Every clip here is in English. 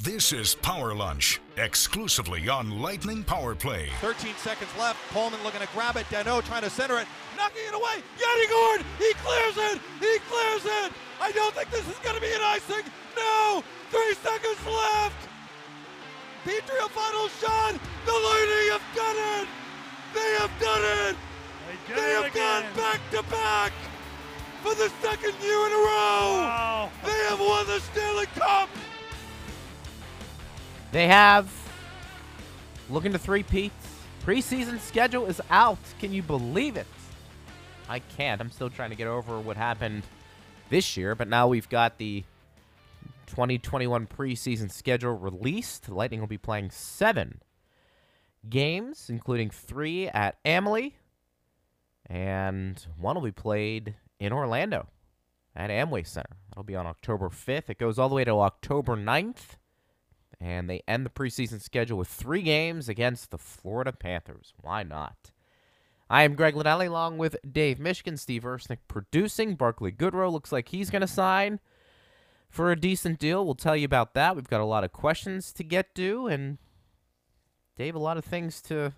This is Power Lunch, exclusively on Lightning Power Play. 13 seconds left. Pullman looking to grab it. Danault trying to center it. Knocking it away. Yanni Gourde. He clears it. He clears it. I don't think this is going to be an icing. No. Three seconds left. Petrio final shot. The Lightning have done it. They have done it. They, They have gone back to back for the second year in a row. Wow. They have won the Stanley Cup. They have looking to three peats. Preseason schedule is out. Can you believe it? I can't. I'm still trying to get over what happened this year, but now we've got the 2021 preseason schedule released. Lightning will be playing seven games, including three at Amalie, and one will be played in Orlando at Amway Center. That'll be on October 5th. It goes all the way to October 9th and they end the preseason schedule with three games against the Florida Panthers. Why not? I am Greg Linnelli along with Dave Mishkin, Steve Ersnick producing. Barclay Goodrow looks like he's going to sign for a decent deal. We'll tell you about that. We've got a lot of questions to get to, and Dave, a lot of things to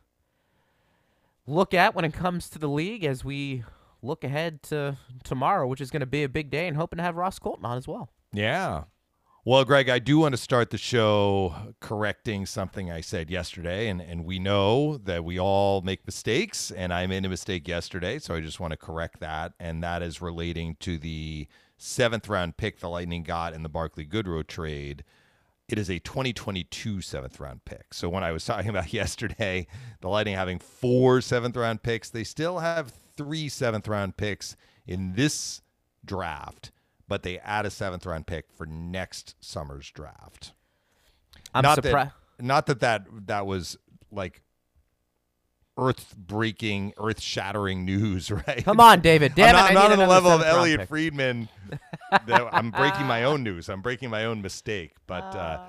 look at when it comes to the league as we look ahead to tomorrow, which is going to be a big day, and hoping to have Ross Colton on as well. Yeah. Well, Greg, I do want to start the show correcting something I said yesterday, and, and we know that we all make mistakes, and I made a mistake yesterday, so I just want to correct that, and that is relating to the seventh round pick the Lightning got in the Barclay Goodrow trade. It is a 2022 seventh round pick. So when I was talking about yesterday, the Lightning having four seventh round picks, they still have three seventh round picks in this draft but they add a seventh round pick for next summer's draft. I'm not surprised. that not that that that was like earth breaking, earth shattering news, right? Come on, David. Damn I'm not, it, I I'm not on the level of Elliot pick. Friedman. that I'm breaking my own news. I'm breaking my own mistake. But uh, Ah.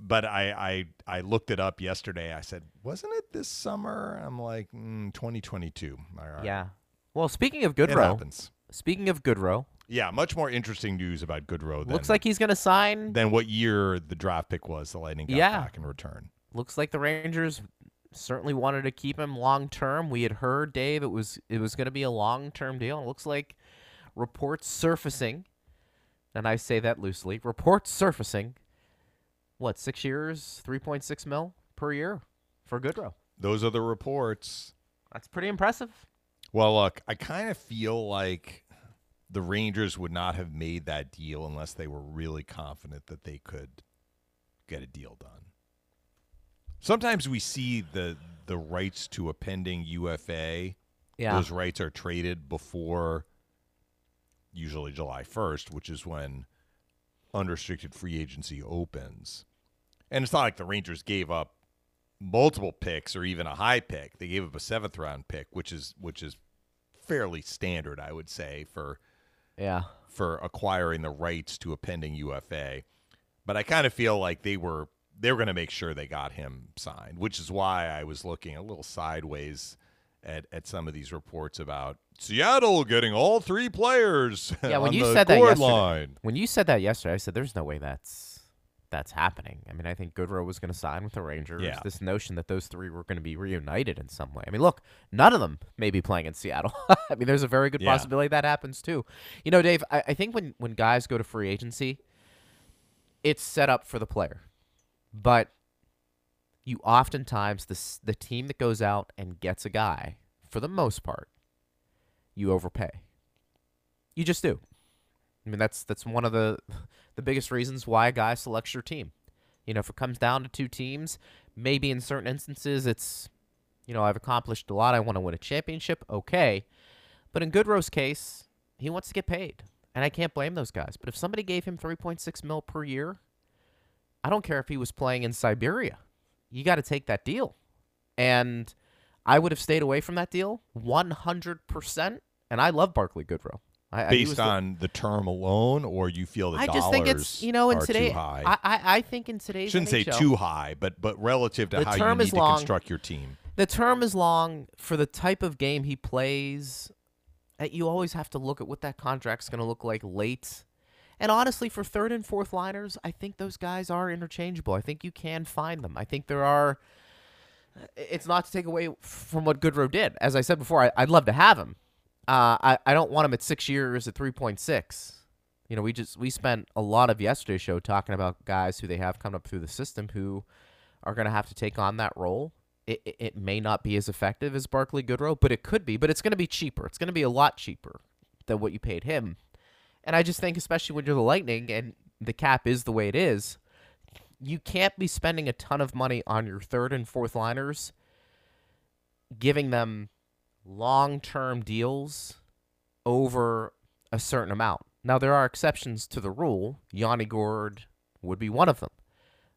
but I, I I looked it up yesterday. I said, wasn't it this summer? I'm like, mm, 2022. All right. Yeah. Well, speaking of It Goodrow, happens. Speaking of Goodrow, Yeah, much more interesting news about Goodrow than looks like he's going to sign. than what year the draft pick was the Lightning got Yeah. back in return. Looks like the Rangers certainly wanted to keep him long term. We had heard Dave it was it was going to be a long term deal. It looks like reports surfacing, and I say that loosely. Reports surfacing. What six years, three point six mil per year for Goodrow? Those are the reports. That's pretty impressive. Well, look, I kind of feel like the Rangers would not have made that deal unless they were really confident that they could get a deal done. Sometimes we see the the rights to a pending UFA. Yeah. Those rights are traded before usually July 1st, which is when unrestricted free agency opens. And it's not like the Rangers gave up multiple picks or even a high pick. They gave up a seventh round pick, which is which is fairly standard, I would say, for Yeah. for acquiring the rights to a pending UFA. But I kind of feel like they were they were going to make sure they got him signed, which is why I was looking a little sideways at, at some of these reports about Seattle getting all three players. Yeah, when on you the said that yesterday, line. when you said that yesterday, I said there's no way that's that's happening. I mean, I think Goodrow was going to sign with the Rangers. Yeah. This notion that those three were going to be reunited in some way. I mean, look, none of them may be playing in Seattle. I mean, there's a very good Yeah. possibility that happens too. You know, Dave, I, I think when when guys go to free agency, it's set up for the player, but you oftentimes the the team that goes out and gets a guy for the most part, you overpay. You just do. I mean, that's that's one of the the biggest reasons why a guy selects your team. You know, if it comes down to two teams, maybe in certain instances it's, you know, I've accomplished a lot. I want to win a championship. Okay, but in Goodrow's case, he wants to get paid, and I can't blame those guys. But if somebody gave him 3.6 mil per year, I don't care if he was playing in Siberia. You got to take that deal, and I would have stayed away from that deal 100. percent And I love Barclay Goodrow. I, I- based the- on the term alone, or you feel the I dollars just think it's you know in are today too high? I, I I think in today's Shouldn't say too high, but but relative to The how you need to long. construct your team. the term is long for the type of game he plays. You always have to look at what that contract's going to look like late, And honestly, for third and fourth liners, I think those guys are interchangeable. I think you can find them. I think there are. It's not to take away from what Goodrow did. As I said before, I, would love to have him. Uh, I I don't want him at six years at three point six. You know, we just we spent a lot of yesterday's show talking about guys who they have come up through the system who are going to have to take on that role. It, it, it may not be as effective as Barclay Goodrow, but it could be. But it's going to be cheaper. It's going to be a lot cheaper than what you paid him. And I just think, especially when you're the Lightning and the cap is the way it is, you can't be spending a ton of money on your third and fourth liners, giving them long term deals over a certain amount. Now, there are exceptions to the rule. Yanni Gourde would be one of them.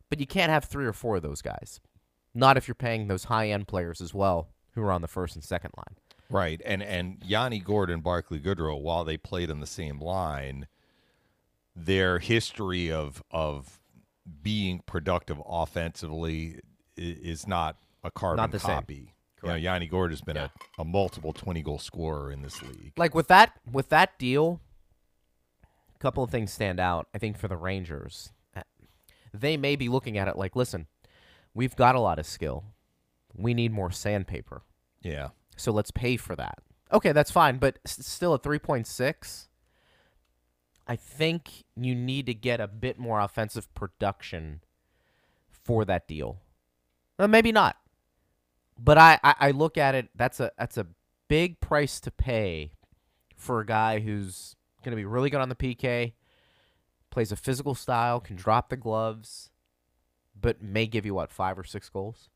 But you can't have three or four of those guys. Not if you're paying those high end players as well who are on the first and second line. Right, and and Yanni Gourde and Barclay Goodrow, while they played on the same line, their history of of being productive offensively is not a carbon not the copy. Same. You know, Yanni Gordon has been yeah. a, a multiple twenty goal scorer in this league. Like with that with that deal, a couple of things stand out. I think for the Rangers, uh, they may be looking at it like, listen, we've got a lot of skill. We need more sandpaper. Yeah. So let's pay for that. Okay, that's fine, but still at 3.6, I think you need to get a bit more offensive production for that deal. Well, maybe not. But I, I, I look at it that's a that's a big price to pay for a guy who's going to be really good on the PK, plays a physical style, can drop the gloves, but may give you what, 5 or 6 goals?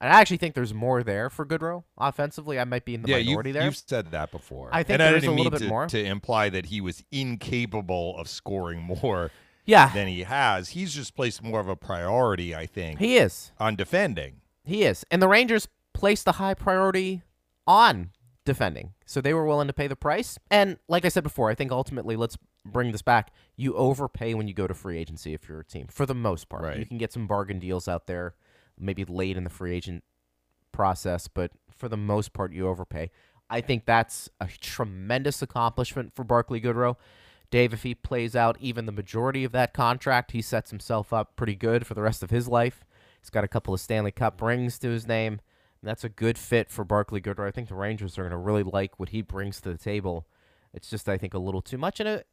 And I actually think there's more there for Goodrow offensively. I might be in the yeah, minority you've, there. You've said that before. I think and there's a little bit to, more to imply that he was incapable of scoring more. Yeah. than he has. He's just placed more of a priority, I think. He is on defending. He is, and the Rangers placed a high priority on defending, so they were willing to pay the price. And like I said before, I think ultimately, let's bring this back. You overpay when you go to free agency if you're a team, for the most part. Right. You can get some bargain deals out there, maybe late in the free agent process, but for the most part, you overpay. I think that's a tremendous accomplishment for Barclay Goodrow. Dave, if he plays out even the majority of that contract, he sets himself up pretty good for the rest of his life. He's got a couple of Stanley Cup rings to his name. That's a good fit for Barclay Goodrow. I think the Rangers are going to really like what he brings to the table. It's just, I think, a little too much. And it,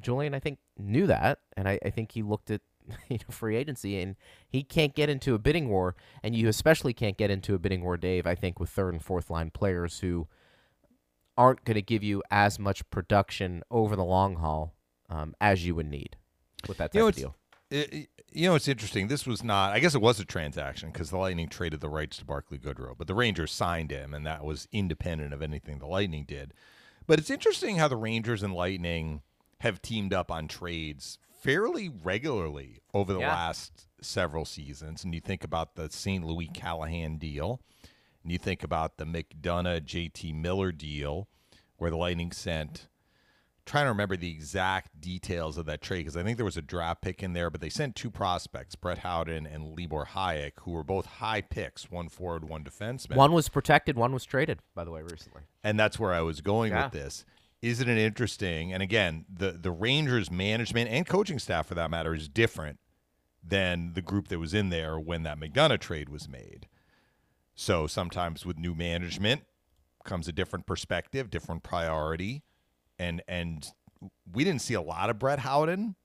Julien, I think, knew that. And I, I think he looked at you know, free agency, and he can't get into a bidding war, and you especially can't get into a bidding war, Dave. I think with third and fourth line players who aren't going to give you as much production over the long haul um, as you would need with that type you know, of deal. It, you know, it's interesting. This was not. I guess it was a transaction because the Lightning traded the rights to Barclay Goodrow, but the Rangers signed him, and that was independent of anything the Lightning did. But it's interesting how the Rangers and Lightning have teamed up on trades fairly regularly over the yeah. last several seasons. And you think about the St. Louis Callahan deal, and you think about the McDonagh JT Miller deal, where the Lightning sent. Trying to remember the exact details of that trade because I think there was a draft pick in there, but they sent two prospects, Brett Howden and Libor Hajek, who were both high picks, one forward, one defenseman. One was protected, one was traded, by the way, recently. And that's where I was going Yeah. with this isn't it interesting? And again, the the Rangers management and coaching staff, for that matter, is different than the group that was in there when that McDonagh trade was made. So sometimes with new management comes a different perspective, different priority, and and we didn't see a lot of Brett Howden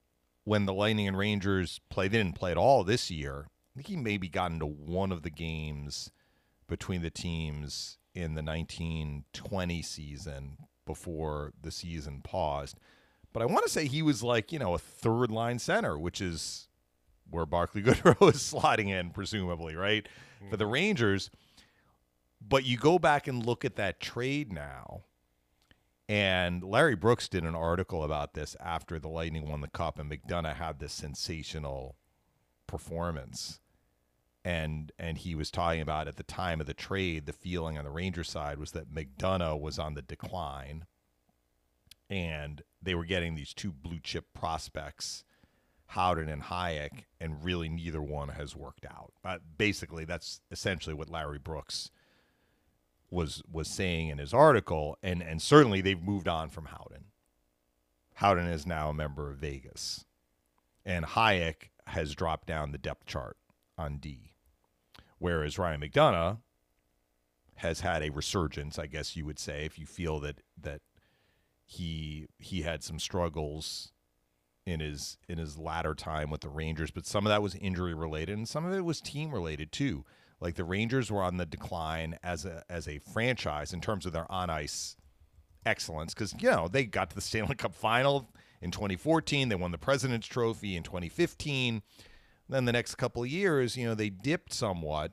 when the Lightning and Rangers played. They didn't play at all this year. I think he maybe got into one of the games between the teams in the 1920 season before the season paused. But I want to say he was like, you know, a third line center, which is where Barclay Goodrow is sliding in, presumably, right? Mm-hmm. For the Rangers. But you go back and look at that trade now. And Larry Brooks did an article about this after the Lightning won the Cup, and McDonagh had this sensational performance and and he was talking about at the time of the trade the feeling on the Ranger side was that McDonagh was on the decline and they were getting these two blue chip prospects Howden and Hajek, and really neither one has worked out. Uh, basically that's essentially what Larry Brooks was was saying in his article and and certainly they've moved on from Howden. Howden is now a member of Vegas, and Hajek has dropped down the depth chart on D, whereas Ryan McDonagh has had a resurgence, I guess you would say, if you feel that that he he had some struggles in his in his latter time with the Rangers, but some of that was injury related and some of it was team related too. Like the Rangers were on the decline as a as a franchise in terms of their on ice excellence because you know they got to the Stanley Cup final in 2014, they won the President's Trophy in 2015. Then the next couple of years, you know, they dipped somewhat.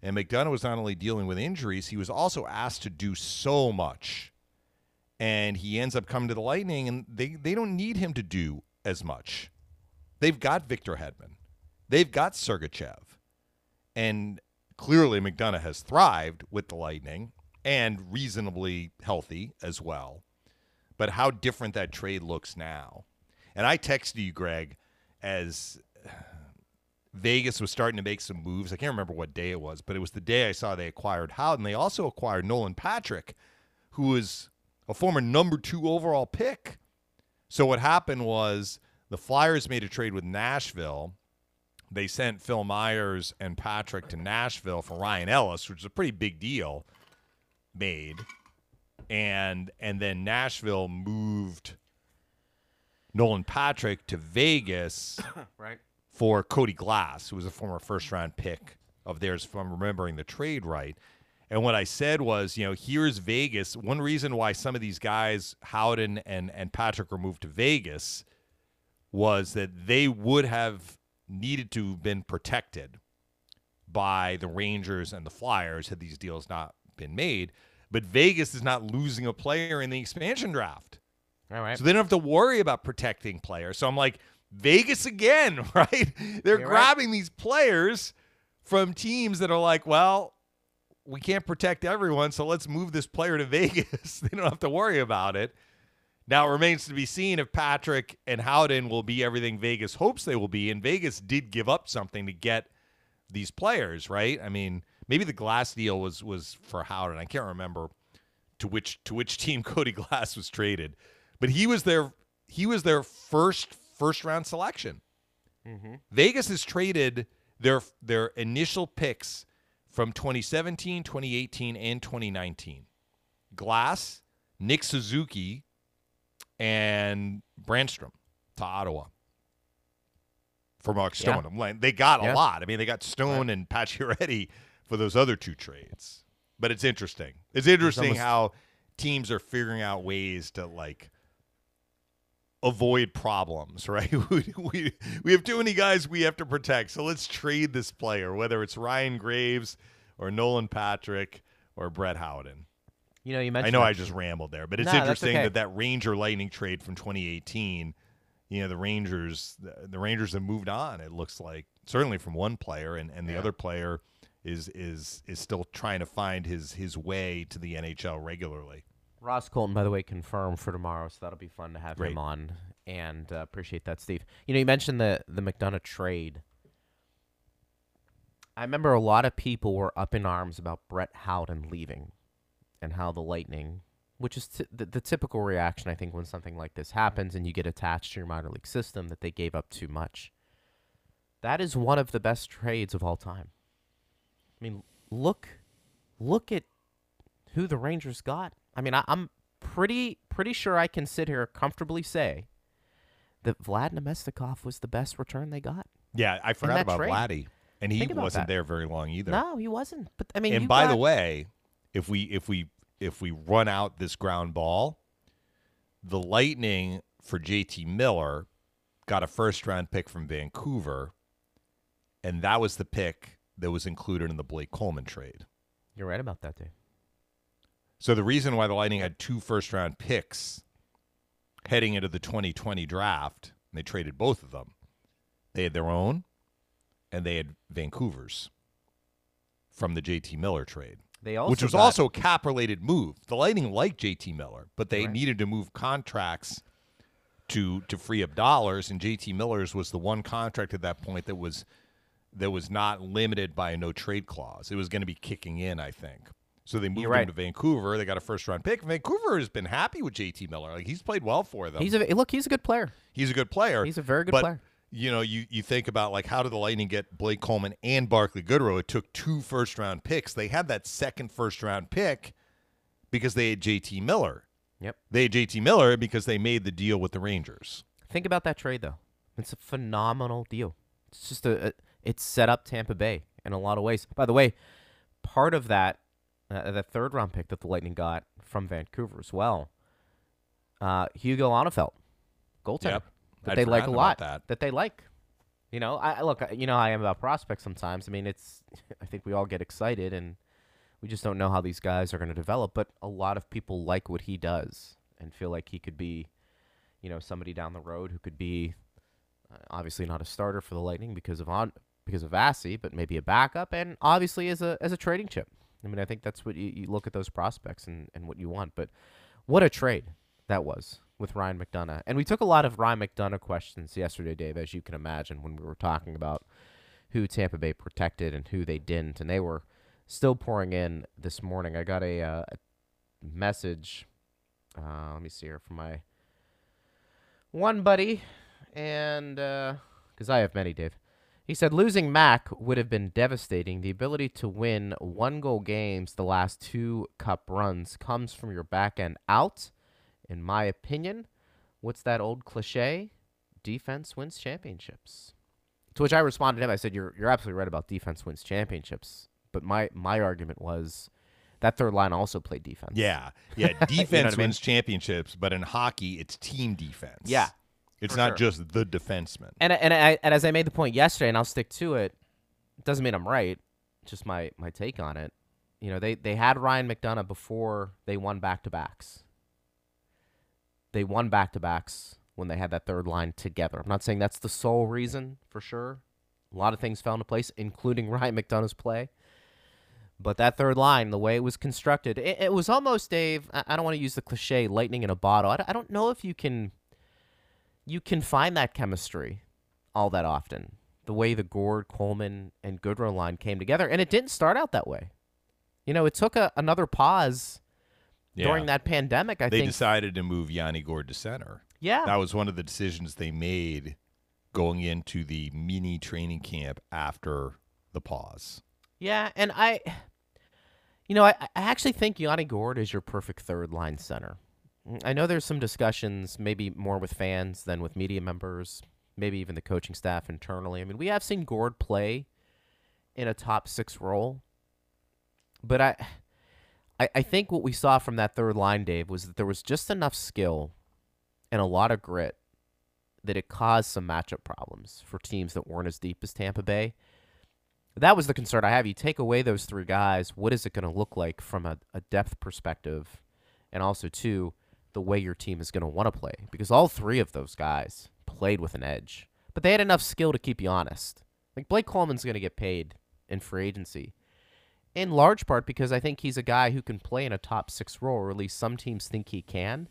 And McDonagh was not only dealing with injuries, he was also asked to do so much. And he ends up coming to the Lightning, and they, they don't need him to do as much. They've got Victor Hedman, they've got Sergachev. And clearly, McDonagh has thrived with the Lightning and reasonably healthy as well. But how different that trade looks now. And I texted you, Greg, as Vegas was starting to make some moves. I can't remember what day it was, but it was the day I saw they acquired Howden. They also acquired Nolan Patrick, who was a former number two overall pick. So what happened was the Flyers made a trade with Nashville. They sent Phil Myers and Patrick to Nashville for Ryan Ellis, which is a pretty big deal made. And and then Nashville moved Nolan Patrick to Vegas right. for Cody Glass, who was a former first round pick of theirs, if I'm remembering the trade right. And what I said was, you know, here's Vegas. One reason why some of these guys, Howden and, and Patrick, were moved to Vegas was that they would have needed to have been protected by the Rangers and the Flyers had these deals not been made. But Vegas is not losing a player in the expansion draft. All right. So they don't have to worry about protecting players. So I'm like, Vegas again, right? They're You're right. grabbing these players from teams that are like, well, we can't protect everyone, so let's move this player to Vegas. they don't have to worry about it. Now it remains to be seen if Patrick and Howden will be everything Vegas hopes they will be. And Vegas did give up something to get these players, right? I mean, maybe the Glass deal was was for Howden. I can't remember to which to which team Cody Glass was traded, but he was their he was their first first round selection. Mm-hmm. Vegas has traded their their initial picks from 2017, 2018, and 2019. Glass, Nick Suzuki, and Brannstrom to Ottawa for Mark Stone. I'm like, They got Yeah. a lot. I mean, they got Stone and Pacioretty for those other two trades. But it's interesting. It's interesting almost- how teams are figuring out ways to like avoid problems, right? we, we we have too many guys we have to protect, so let's trade this player, whether it's Ryan Graves or Nolan Patrick or Brett Howden. You know, you mentioned. I know that- I just rambled there, but it's No, that's interesting okay. that that Ranger Lightning trade from 2018, you know, the Rangers the, the Rangers have moved on. It looks like certainly from one player, and and the other player is is is still trying to find his his way to the NHL regularly. Ross Colton, by the way, confirmed for tomorrow, so that'll be fun to have Great. him on. And uh, appreciate that, Steve. You know, you mentioned the the McDonagh trade. I remember a lot of people were up in arms about Brett Howden leaving, and how the Lightning, which is t- the, the typical reaction, I think, when something like this happens and you get attached to your minor league system, that they gave up too much. That is one of the best trades of all time. I mean, look, look at who the Rangers got. I mean, I, I'm pretty pretty sure I can sit here comfortably say that Vlad Namestnikov was the best return they got. Yeah, I forgot about trade. Vladdy, and he wasn't that. there very long either. No, he wasn't. But I mean, and by the way, if we if we if we run out this ground ball, the Lightning for JT Miller got a first round pick from Vancouver, and that was the pick that was included in the Blake Coleman trade. you're right about that, dude. So the reason why the Lightning had two first round picks heading into the 2020 draft, and they traded both of them. They had their own, and they had Vancouver's from the JT Miller trade. They also which was got- also a cap related move. The Lightning liked JT Miller, but they Right. needed to move contracts to to free up dollars, and JT Miller's was the one contract at that point that was that was not limited by a no trade clause. It was going to be kicking in, I think. So they moved right. him to Vancouver. They got a first round pick. Vancouver has been happy with JT Miller. Like he's played well for them. He's a look. He's a good player. He's a good player. He's a very good but, player. You know, you, you think about like how did the Lightning get Blake Coleman and Barclay Goodrow? It took two first round picks. They had that second first round pick because they had JT Miller. Yep. They had JT Miller because they made the deal with the Rangers. Think about that trade though. It's a phenomenal deal. It's just a, a it's set up Tampa Bay in a lot of ways. By the way, part of that uh, the third round pick that the Lightning got from Vancouver as well. Uh, Hugo Alnefelt, goaltender Yep. That I'd they like a lot. that. That they like. You know, I look. You know, how I am about prospects sometimes. I mean, it's. I think we all get excited, and we just don't know how these guys are going to develop. But a lot of people like what he does and feel like he could be, you know, somebody down the road who could be, uh, obviously not a starter for the Lightning because of on because of Vasi, but maybe a backup, and obviously as a as a trading chip. I mean, I think that's what you, you look at those prospects and, and what you want. But what a trade that was with Ryan McDonagh. And we took a lot of Ryan McDonagh questions yesterday, Dave, as you can imagine, when we were talking about who Tampa Bay protected and who they didn't. And they were still pouring in this morning. I got a, uh, a message, uh, let me see here, from my one buddy. And because I have many, Dave. He said losing Mac would have been devastating. The ability to win one goal games the last two cup runs comes from your back end out. In my opinion, what's that old cliche? Defense wins championships. To which I responded to him. I said, "You're you're absolutely right about defense wins championships." But my my argument was that third line also played defense. Yeah. Yeah. Defense I mean? wins championships, but in hockey, it's team defense. Yeah, It's not sure. just the defenseman. And and I and as I made the point yesterday, and I'll stick to it. Doesn't mean I'm right. Just my my take on it. You know, they they had Ryan McDonagh before they won back to backs. They won back to backs when they had that third line together. I'm not saying that's the sole reason for sure. A lot of things fell into place, including Ryan McDonagh's play. But that third line, the way it was constructed, it, it was almost Dave. I, I don't want to use the cliche "lightning in a bottle." I, I don't know if you can you can find that chemistry all that often. The way the Gourde, Coleman, and Goodrow line came together, and it didn't start out that way. You know, it took a, another pause during that pandemic. I think they think. decided to move Yanni Gourde to center. yeah, That was one of the decisions they made going into the mini training camp after the pause. yeah, and I, you know, I, I actually think Yanni Gourde is your perfect third line center. Mm, I know there's some discussions, maybe more with fans than with media members, maybe even the coaching staff internally. I mean, we have seen Gourde play in a top six role, but I, I, I think what we saw from that third line, Dave, was that there was just enough skill and a lot of grit that it caused some matchup problems for teams that weren't as deep as Tampa Bay. That was the concern I have. You take away those three guys, what is it going to look like from a, a depth perspective? And also, too, the way your team is going to want to play. Because all three of those guys played with an edge, but they had enough skill to keep you honest. Like Blake Coleman's going to get paid in free agency, in large part because I think he's a guy who can play in a top six role, or at least some teams think he can.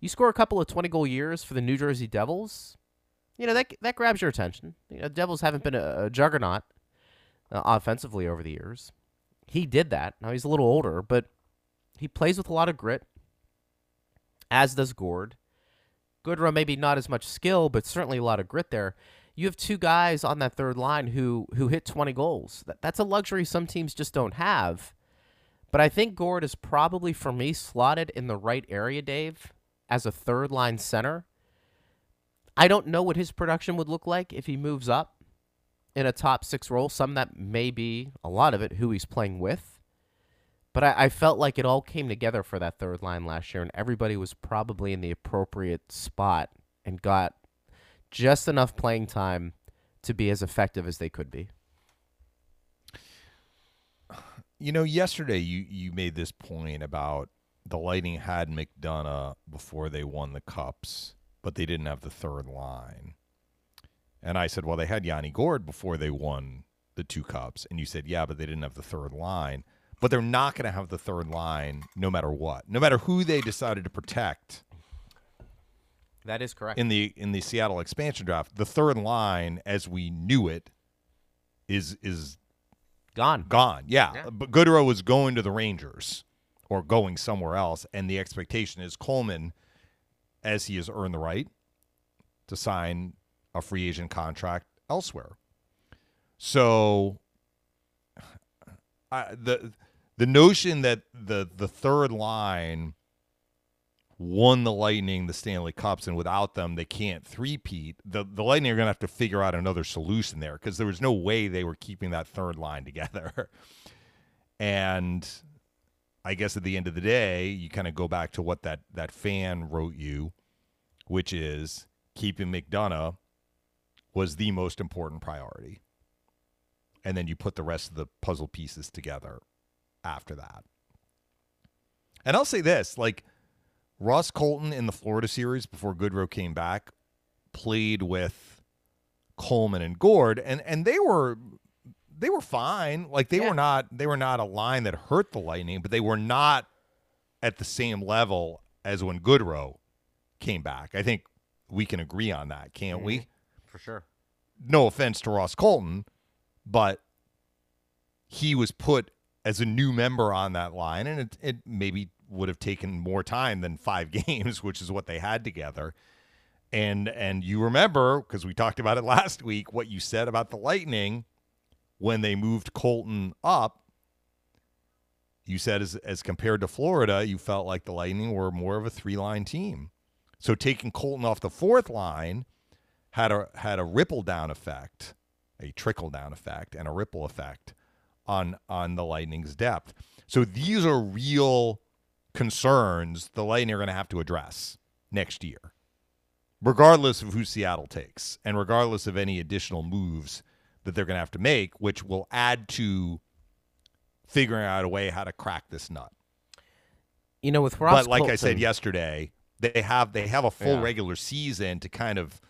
You score a couple of 20 goal years for the New Jersey Devils, you know, that, that grabs your attention. You know, Devils haven't been a, a juggernaut uh, offensively over the years. He did that. Now he's a little older, but he plays with a lot of grit, as does Gourde. Goodrow maybe not as much skill, but certainly a lot of grit there. You have two guys on that third line who who hit 20 goals. That, that's a luxury some teams just don't have. But I think Gourde is probably for me slotted in the right area, Dave, as a third line center. I don't know what his production would look like if he moves up in a top six role. Some that may be a lot of it who he's playing with. But I, I felt like it all came together for that third line last year, and everybody was probably in the appropriate spot and got just enough playing time to be as effective as they could be. You know, yesterday you you made this point about the Lightning had McDonagh before they won the cups, but they didn't have the third line. And I said, well, they had Yanni Gourde before they won the two cups, and you said, yeah, but they didn't have the third line. But they're not going to have the third line no matter what, no matter who they decided to protect That is correct. in the in the Seattle expansion draft. The third line, as we knew it, is is Gone. gone. Yeah. Yeah. But Goodrow was going to the Rangers or going somewhere else. And the expectation is Coleman, as he has earned the right to sign a free agent contract elsewhere. So I, the the notion that the the third line won the Lightning the Stanley Cups, and without them they can't three-peat. The the Lightning are going to have to figure out another solution there because there was no way they were keeping that third line together. and I guess at the end of the day, you kind of go back to what that that fan wrote you, which is keeping McDonagh was the most important priority. And then you put the rest of the puzzle pieces together after that. And I'll say this, like Ross Colton in the Florida series before Goodrow came back played with Coleman and Gourde and and they were they were fine. Like they Yeah. were not they were not a line that hurt the Lightning, but they were not at the same level as when Goodrow came back. I think we can agree on that, can't we? Mm-hmm. For sure. No offense to Ross Colton, but he was put as a new member on that line, and it, it maybe would have taken more time than five games, which is what they had together. And and you remember because we talked about it last week, what you said about the Lightning when they moved Colton up. You said as as compared to Florida, you felt like the Lightning were more of a three line team. So taking Colton off the fourth line had a had a ripple down effect, a trickle down effect, and a ripple effect on on the Lightning's depth. So these are real concerns the Lightning are going to have to address next year, regardless of who Seattle takes, and regardless of any additional moves that they're going to have to make, which will add to figuring out a way how to crack this nut. You know, with Ross but like I said yesterday, they have they have a full Yeah. regular season to kind of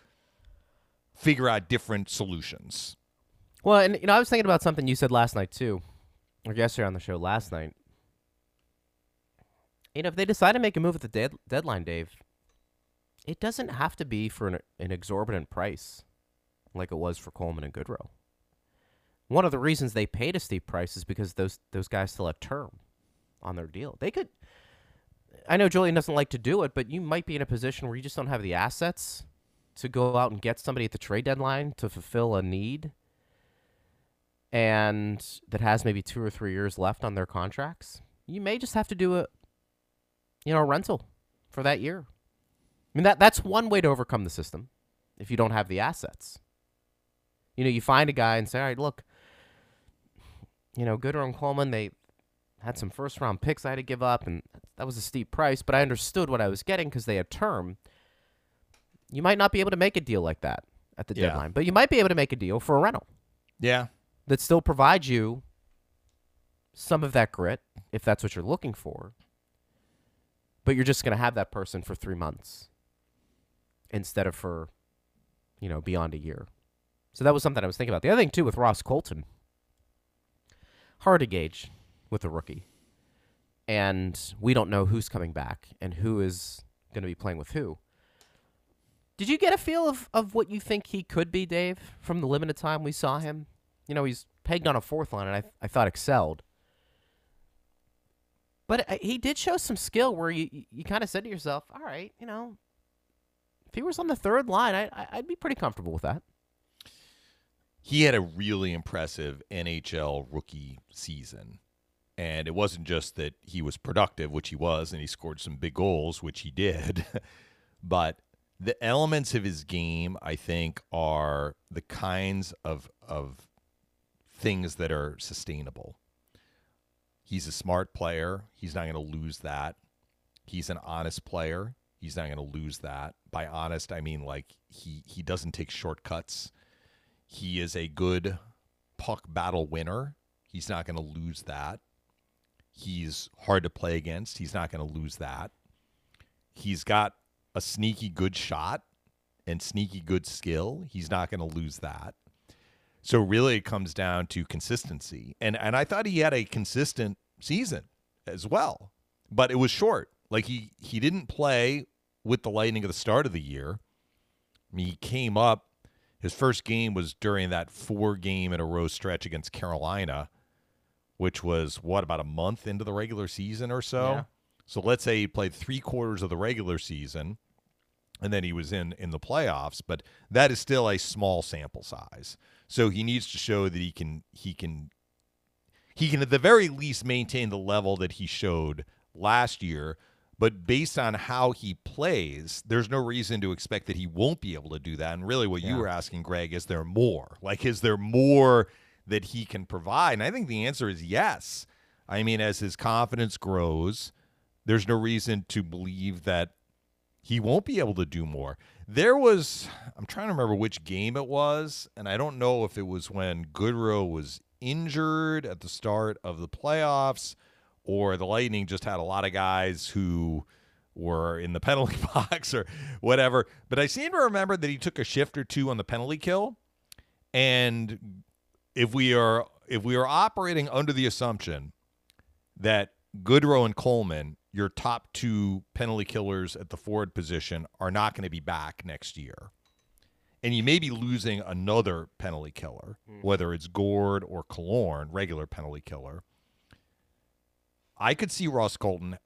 figure out different solutions. Well, and you know, I was thinking about something you said last night too, or yesterday on the show last night. You know, if they decide to make a move at the dead- deadline, Dave, it doesn't have to be for an, an exorbitant price, like it was for Coleman and Goodrow. One of the reasons they paid a steep price is because those those guys still have term on their deal. They could. I know Julien doesn't like to do it, but you might be in a position where you just don't have the assets to go out and get somebody at the trade deadline to fulfill a need and that has maybe two or three years left on their contracts, you may just have to do a you know a rental for that year. I mean that that's one way to overcome the system if you don't have the assets. You know, you find a guy and say, "All right, look, you know, and Coleman, they had some first round picks I had to give up, and that was a steep price, but I understood what I was getting because they had term." You might not be able to make a deal like that at the Yeah. deadline, but you might be able to make a deal for a rental Yeah. that still provides you some of that grit if that's what you're looking for. But you're just going to have that person for three months instead of for, you know, beyond a year. So that was something I was thinking about. The other thing, too, with Ross Colton, hard to gauge with a rookie. And we don't know who's coming back and who is going to be playing with who. Did you get a feel of, of what you think he could be, Dave, from the limited time we saw him? You know, he's pegged on a fourth line, and I, I thought excelled. But uh, he did show some skill where you, you, you kind of said to yourself, all right, you know, if he was on the third line, I, I, I'd be pretty comfortable with that. He had a really impressive NHL rookie season. And it wasn't just that he was productive, which he was, and he scored some big goals, which he did. but the elements of his game, I think, are the kinds of of things that are sustainable. He's a smart player. He's not going to lose that. He's an honest player. He's not going to lose that. By honest, I mean like he he doesn't take shortcuts. He is a good puck battle winner. He's not going to lose that. He's hard to play against. He's not going to lose that. He's got a sneaky good shot and sneaky good skill. He's not going to lose that. So really it comes down to consistency. And and I thought he had a consistent season as well. But it was short. Like he he didn't play with the Lightning at the start of the year. I mean, he came up his first game was during that four game in a row stretch against Carolina which was what about a month into the regular season or so. Yeah. So let's say he played three quarters of the regular season, and then he was in in the playoffs. But that is still a small sample size. So he needs to show that he can he can he can at the very least maintain the level that he showed last year. But based on how he plays, there's no reason to expect that he won't be able to do that. And really, what you were asking, Greg, is there more? Like, is there more that he can provide? And I think the answer is yes. I mean, as his confidence grows, there's no reason to believe that he won't be able to do more. There was, I'm trying to remember which game it was, and I don't know if it was when Goodrow was injured at the start of the playoffs or the Lightning just had a lot of guys who were in the penalty box or whatever. But I seem to remember that he took a shift or two on the penalty kill. And if we are if we are operating under the assumption that Goodrow and Coleman, your top two penalty killers at the forward position, are not going to be back next year. And you may be losing another penalty killer, hmm. whether it's Gourde or Killorn, regular penalty killer. I could see Ross Colton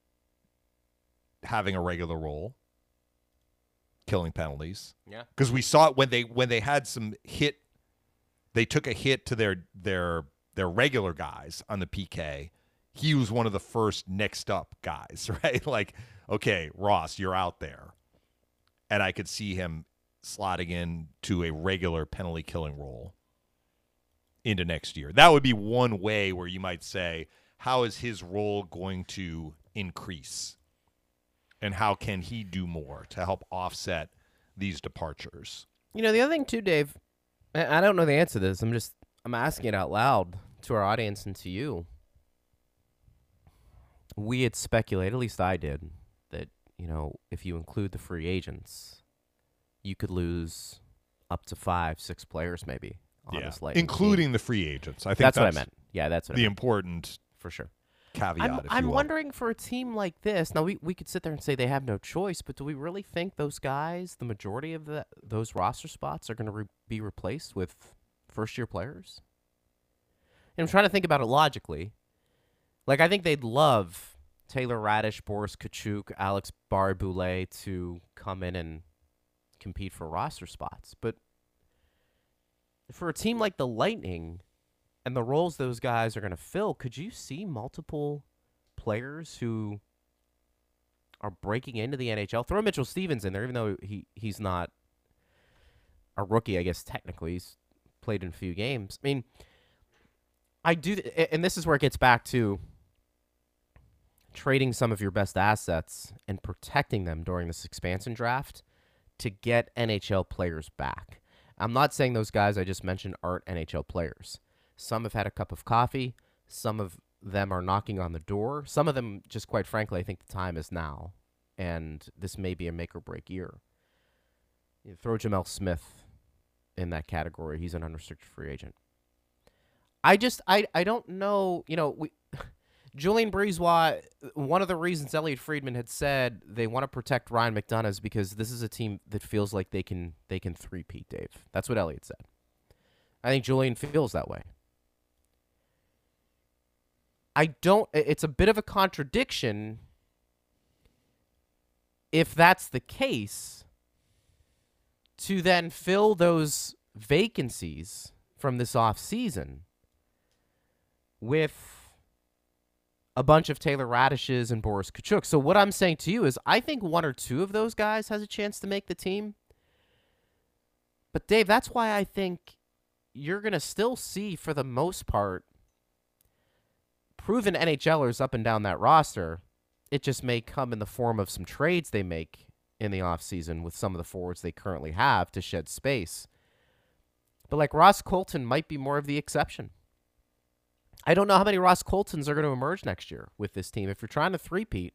having a regular role, killing penalties Yeah. because we saw it when they when they had some hit they took a hit to their their their regular guys on the PK he was one of the first next up guys right? Like okay Ross you're out there. And I could see him slotting in to a regular penalty killing role into next year. That would be one way where you might say how is his role going to increase? And how can he do more to help offset these departures? You know, the other thing too, Dave, I don't know the answer to this. I'm just I'm asking it out loud to our audience and to you. We had speculated, at least I did, that, you know, if you include the free agents, you could lose up to five, six players maybe on this Lightning team. including the free agents. I think That's, that's, what I meant. Yeah, that's what I The meant, important for sure. caveat. I'm, I'm wondering for a team like this. Now we, we could sit there and say they have no choice, but do we really think those guys, the majority of the, those roster spots, are going to re- be replaced with first year players? And I'm trying to think about it logically. Like I think they'd love Taylor Raddysh, Boris Katchouk, Alex Barré-Boulet to come in and compete for roster spots, but for a team like the Lightning and the roles those guys are going to fill, could you see multiple players who are breaking into the NHL? Throw Mitchell Stephens in there, even though he, he's not a rookie, I guess technically. He's played in a few games. I mean, I do, and this is where it gets back to trading some of your best assets and protecting them during this expansion draft to get NHL players back. I'm not saying those guys I just mentioned aren't NHL players. Some have had a cup of coffee. Some of them are knocking on the door. Some of them, just quite frankly, I think the time is now, and this may be a make or break year. You throw Gemel Smith in that category. He's an unrestricted free agent. I just, I, I don't know. You know, we, Julien BriseBois. One of the reasons Elliot Friedman had said they want to protect Ryan McDonagh is because this is a team that feels like they can, they can three-peat. Dave, that's what Elliot said. I think Julien feels that way. I don't. It's a bit of a contradiction. If that's the case, to then fill those vacancies from this off season with a bunch of Taylor Raddyshes and Boris Katchouk. So what I'm saying to you is I think one or two of those guys has a chance to make the team. But Dave, that's why I think you're going to still see for the most part proven NHLers up and down that roster. It just may come in the form of some trades they make in the offseason with some of the forwards they currently have to shed space. But like Ross Colton might be more of the exception. I don't know how many Ross Coltons are going to emerge next year with this team. If you're trying to threepeat,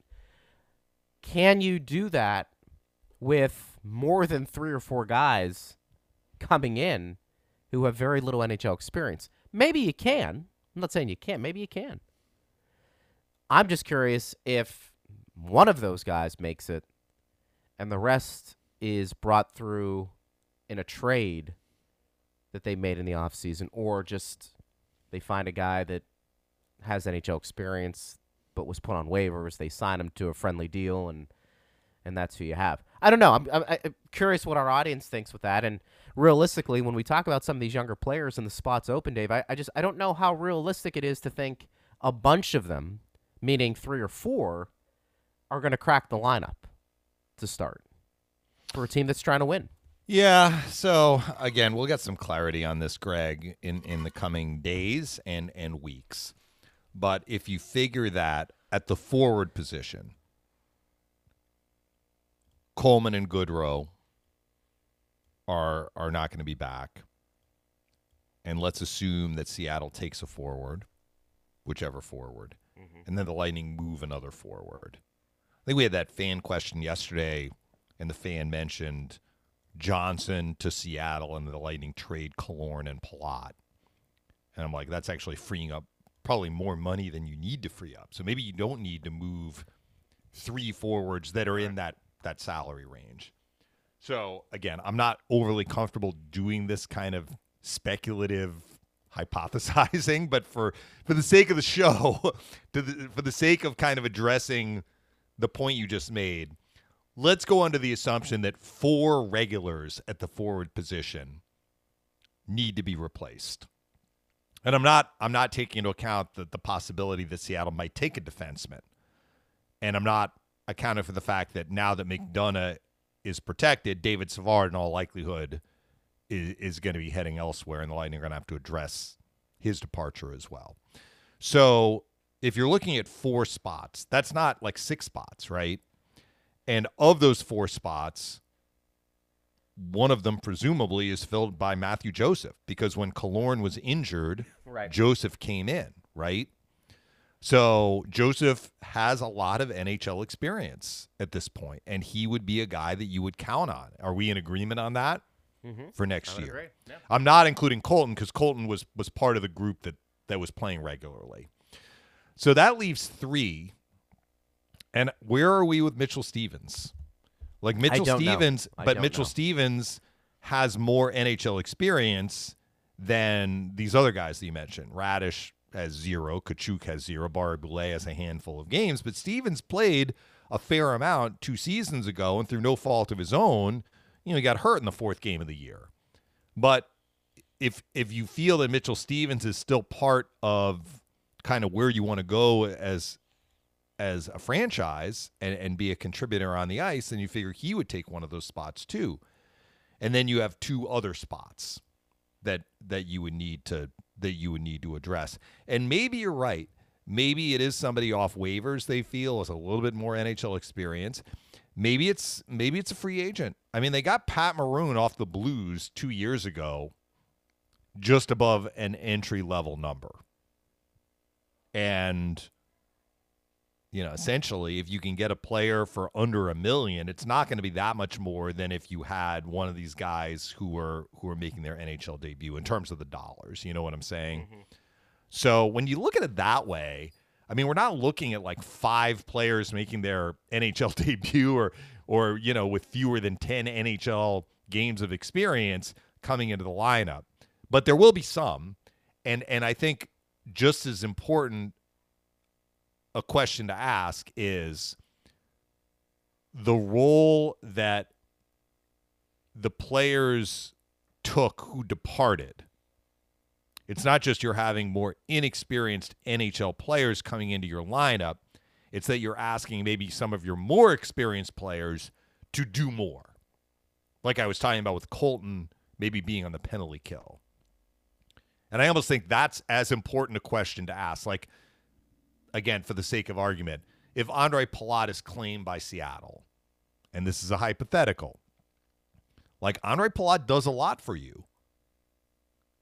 can you do that with more than three or four guys coming in who have very little NHL experience? Maybe you can. I'm not saying you can't. Maybe you can. I'm just curious if one of those guys makes it and the rest is brought through in a trade that they made in the offseason or just they find a guy that has NHL experience, but was put on waivers. They sign him to a friendly deal, and and that's who you have. I don't know. I'm, I'm, I'm curious what our audience thinks with that. And realistically, when we talk about some of these younger players and the spots open, Dave, I, I just I don't know how realistic it is to think a bunch of them, meaning three or four, are going to crack the lineup to start for a team that's trying to win. Yeah. So again, we'll get some clarity on this, Greg, in in the coming days and and weeks. But if you figure that at the forward position, Coleman and Goodrow are are not going to be back. And let's assume that Seattle takes a forward, whichever forward, mm-hmm. and then the Lightning move another forward. I think we had that fan question yesterday, and the fan mentioned Johnson to Seattle and the Lightning trade Killorn and Palat. And I'm like, that's actually freeing up probably more money than you need to free up. So maybe you don't need to move three forwards that are in that that salary range. So again, I'm not overly comfortable doing this kind of speculative hypothesizing, but for for the sake of the show, to the, for the sake of kind of addressing the point you just made, let's go under the assumption that four regulars at the forward position need to be replaced. And I'm not I'm not taking into account the, the possibility that Seattle might take a defenseman. And I'm not accounting for the fact that now that McDonagh is protected, David Savard in all likelihood is, is going to be heading elsewhere, and the Lightning are going to have to address his departure as well. So if you're looking at four spots, that's not like six spots, right? And of those four spots, one of them presumably is filled by Mathieu Joseph because when Killorn was injured, Right. Joseph came in, right? So Joseph has a lot of NHL experience at this point, and he would be a guy that you would count on. Are we in agreement on that for next year? I'm not including Colton because Colton was was part of the group that that was playing regularly. So that leaves three. And where are we with Mitchell Stephens? Like Mitchell. Stephens, but Mitchell know. Stephens has more NHL experience than these other guys that you mentioned. Raddysh has zero, Katchouk has zero, Barré-Boulet has a handful of games, but Stephens played a fair amount two seasons ago, and through no fault of his own, you know, he got hurt in the fourth game of the year. But if if you feel that Mitchell Stephens is still part of kind of where you want to go as as a franchise and, and be a contributor on the ice, then you figure he would take one of those spots too. And then you have two other spots that that you would need to that you would need to address. And maybe you're right. Maybe it is somebody off waivers they feel has a little bit more NHL experience. Maybe it's maybe it's a free agent. I mean, they got Pat Maroon off the Blues 2 years ago just above an entry level number. And you know, essentially, if you can get a player for under a million, it's not going to be that much more than if you had one of these guys who were who are making their NHL debut in terms of the dollars. You know what I'm saying? Mm-hmm. So when you look at it that way, I mean, we're not looking at like five players making their NHL debut or or you know with fewer than 10 NHL games of experience coming into the lineup. But there will be some and and I think just as important a question to ask is the role that the players took who departed. It's not just you're having more inexperienced NHL players coming into your lineup, it's that you're asking maybe some of your more experienced players to do more. Like I was talking about with Colton maybe being on the penalty kill. And I almost think that's as important a question to ask. Like, again, for the sake of argument, if Ondrej Palat is claimed by Seattle, and this is a hypothetical, like Ondrej Palat does a lot for you.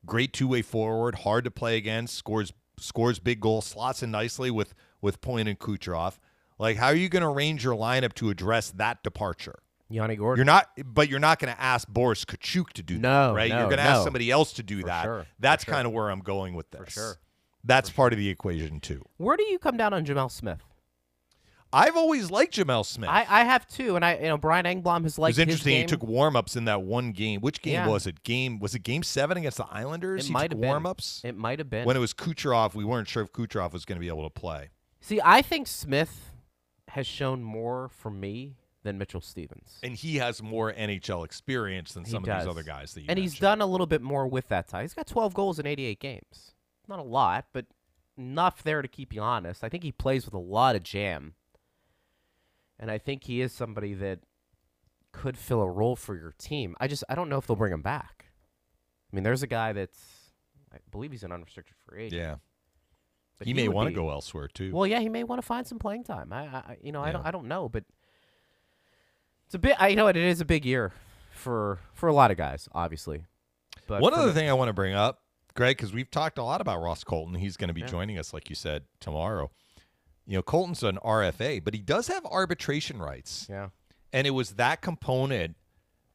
Great two-way forward, hard to play against, scores scores big goals, slots in nicely with with Point and Kucherov. Like, how are you going to arrange your lineup to address that departure? Yanni Gourde. You're not, but you're not going to ask Boris Katchouk to do No, that, right? no, you're going to ask somebody else to do For that. sure, That's kind of where I'm going with this. For sure. That's part of the equation too. Where do you come down on Gemel Smith? I've always liked Gemel Smith. I, I have too, and I you know Brian Engblom has liked. it was interesting. He took warm ups in that one game. Which game Yeah. was it? Game was it Game Seven against the Islanders? It he might took have been. warm ups It might have been. when it was Kucherov. We weren't sure if Kucherov was going to be able to play. See, I think Smith has shown more for me than Mitchell Stephens. And he has more NHL experience than He some of these other guys that you and he's done a little bit more with that tie. He's got 12 goals in 88 games. Not a lot, but enough there to keep you honest. I think he plays with a lot of jam. And I think he is somebody that could fill a role for your team. I just I don't know if they'll bring him back. I mean, there's a guy that's I believe he's an unrestricted free agent. Yeah, but he may want to go elsewhere too. Well, yeah, he may want to find some playing time. I, I you know, I don't I don't know, but it's a bit. I, you know what? It is a big year for for a lot of guys, obviously. But One other the- thing I want to bring up, Greg, because we've talked a lot about Ross Colton. He's going to be Yeah. joining us, like you said, tomorrow. You know, Colton's an RFA, but he does have arbitration rights. Yeah. And it was that component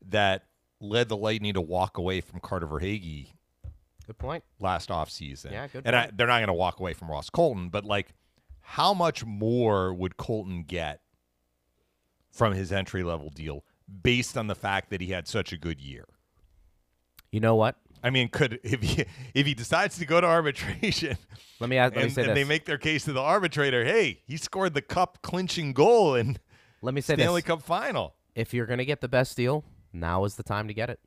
that led the Lightning to walk away from Carter Verhaeghe Good point. last offseason. Yeah, good And I, they're not going to walk away from Ross Colton, but like, how much more would Colton get from his entry level deal based on the fact that he had such a good year? You know what? I mean, could if he if he decides to go to arbitration Let me ask, let me and, say and this. they make their case to the arbitrator, hey, he scored the cup clinching goal in let me say Stanley this. Cup final. If you're gonna get the best deal, now is the time to get it.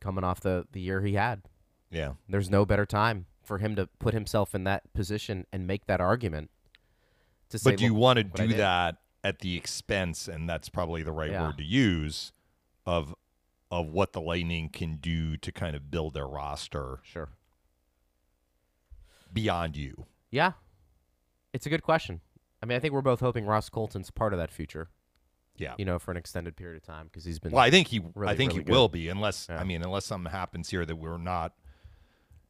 Coming off the the year he had, Yeah. there's no better time for him to put himself in that position and make that argument. To say, But do you want to do that at the expense, and that's probably the right Yeah. word to use, of of what the Lightning can do to kind of build their roster Sure. beyond you. Yeah, it's a good question. I mean, I think we're both hoping Ross Colton's part of that future. Yeah. You know, for an extended period of time because he's been. Well, I think he, I think really he good. will be, unless Yeah. I mean, unless something happens here that we're not,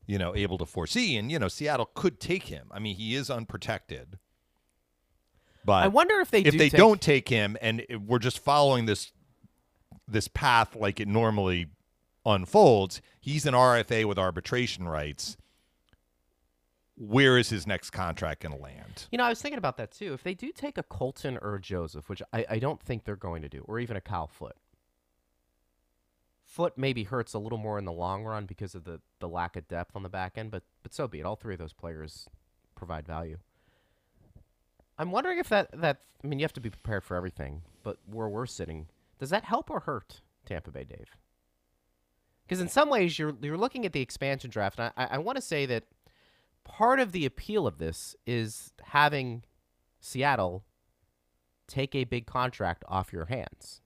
you know, able to foresee. And you know, Seattle could take him. I mean, he is unprotected. But I wonder if they if do they take- don't take him, and we're just following this this path like it normally unfolds, he's an RFA with arbitration rights. Where is his next contract going to land? You know, I was thinking about that too. If they do take a Colton or a Joseph, which I, I don't think they're going to do, or even a Cal Foote. Foote maybe hurts a little more in the long run because of the, the lack of depth on the back end, but but so be it. All three of those players provide value. I'm wondering if that, that I mean you have to be prepared for everything, but where we're sitting, does that help or hurt Tampa Bay Dave? Because in some ways you're you're looking at the expansion draft, and I, I want to say that part of the appeal of this is having Seattle take a big contract off your hands.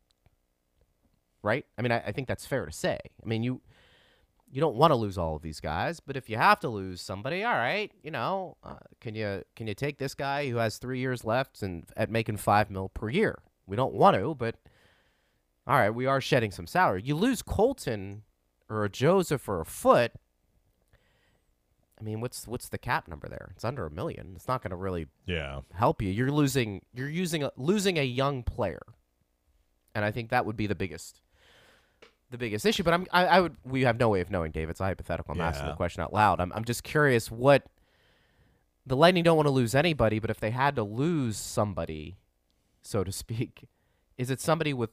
Right? I mean, I, I think that's fair to say. I mean, you you don't want to lose all of these guys, but if you have to lose somebody, all right, you know, uh, can you can you take this guy who has three years left and at making five mil per year? We don't want to, but all right, we are shedding some salary. You lose Colton or a Joseph or a Foote. I mean, what's what's the cap number there? It's under a million. It's not going to really Yeah. help you. You're losing. You're using a, losing a young player, and I think that would be the biggest, the biggest issue. But I'm I, I would we have no way of knowing, Dave. It's a hypothetical. I'm asking the question out loud. I'm I'm just curious what the Lightning don't want to lose anybody, but if they had to lose somebody, so to speak, is it somebody with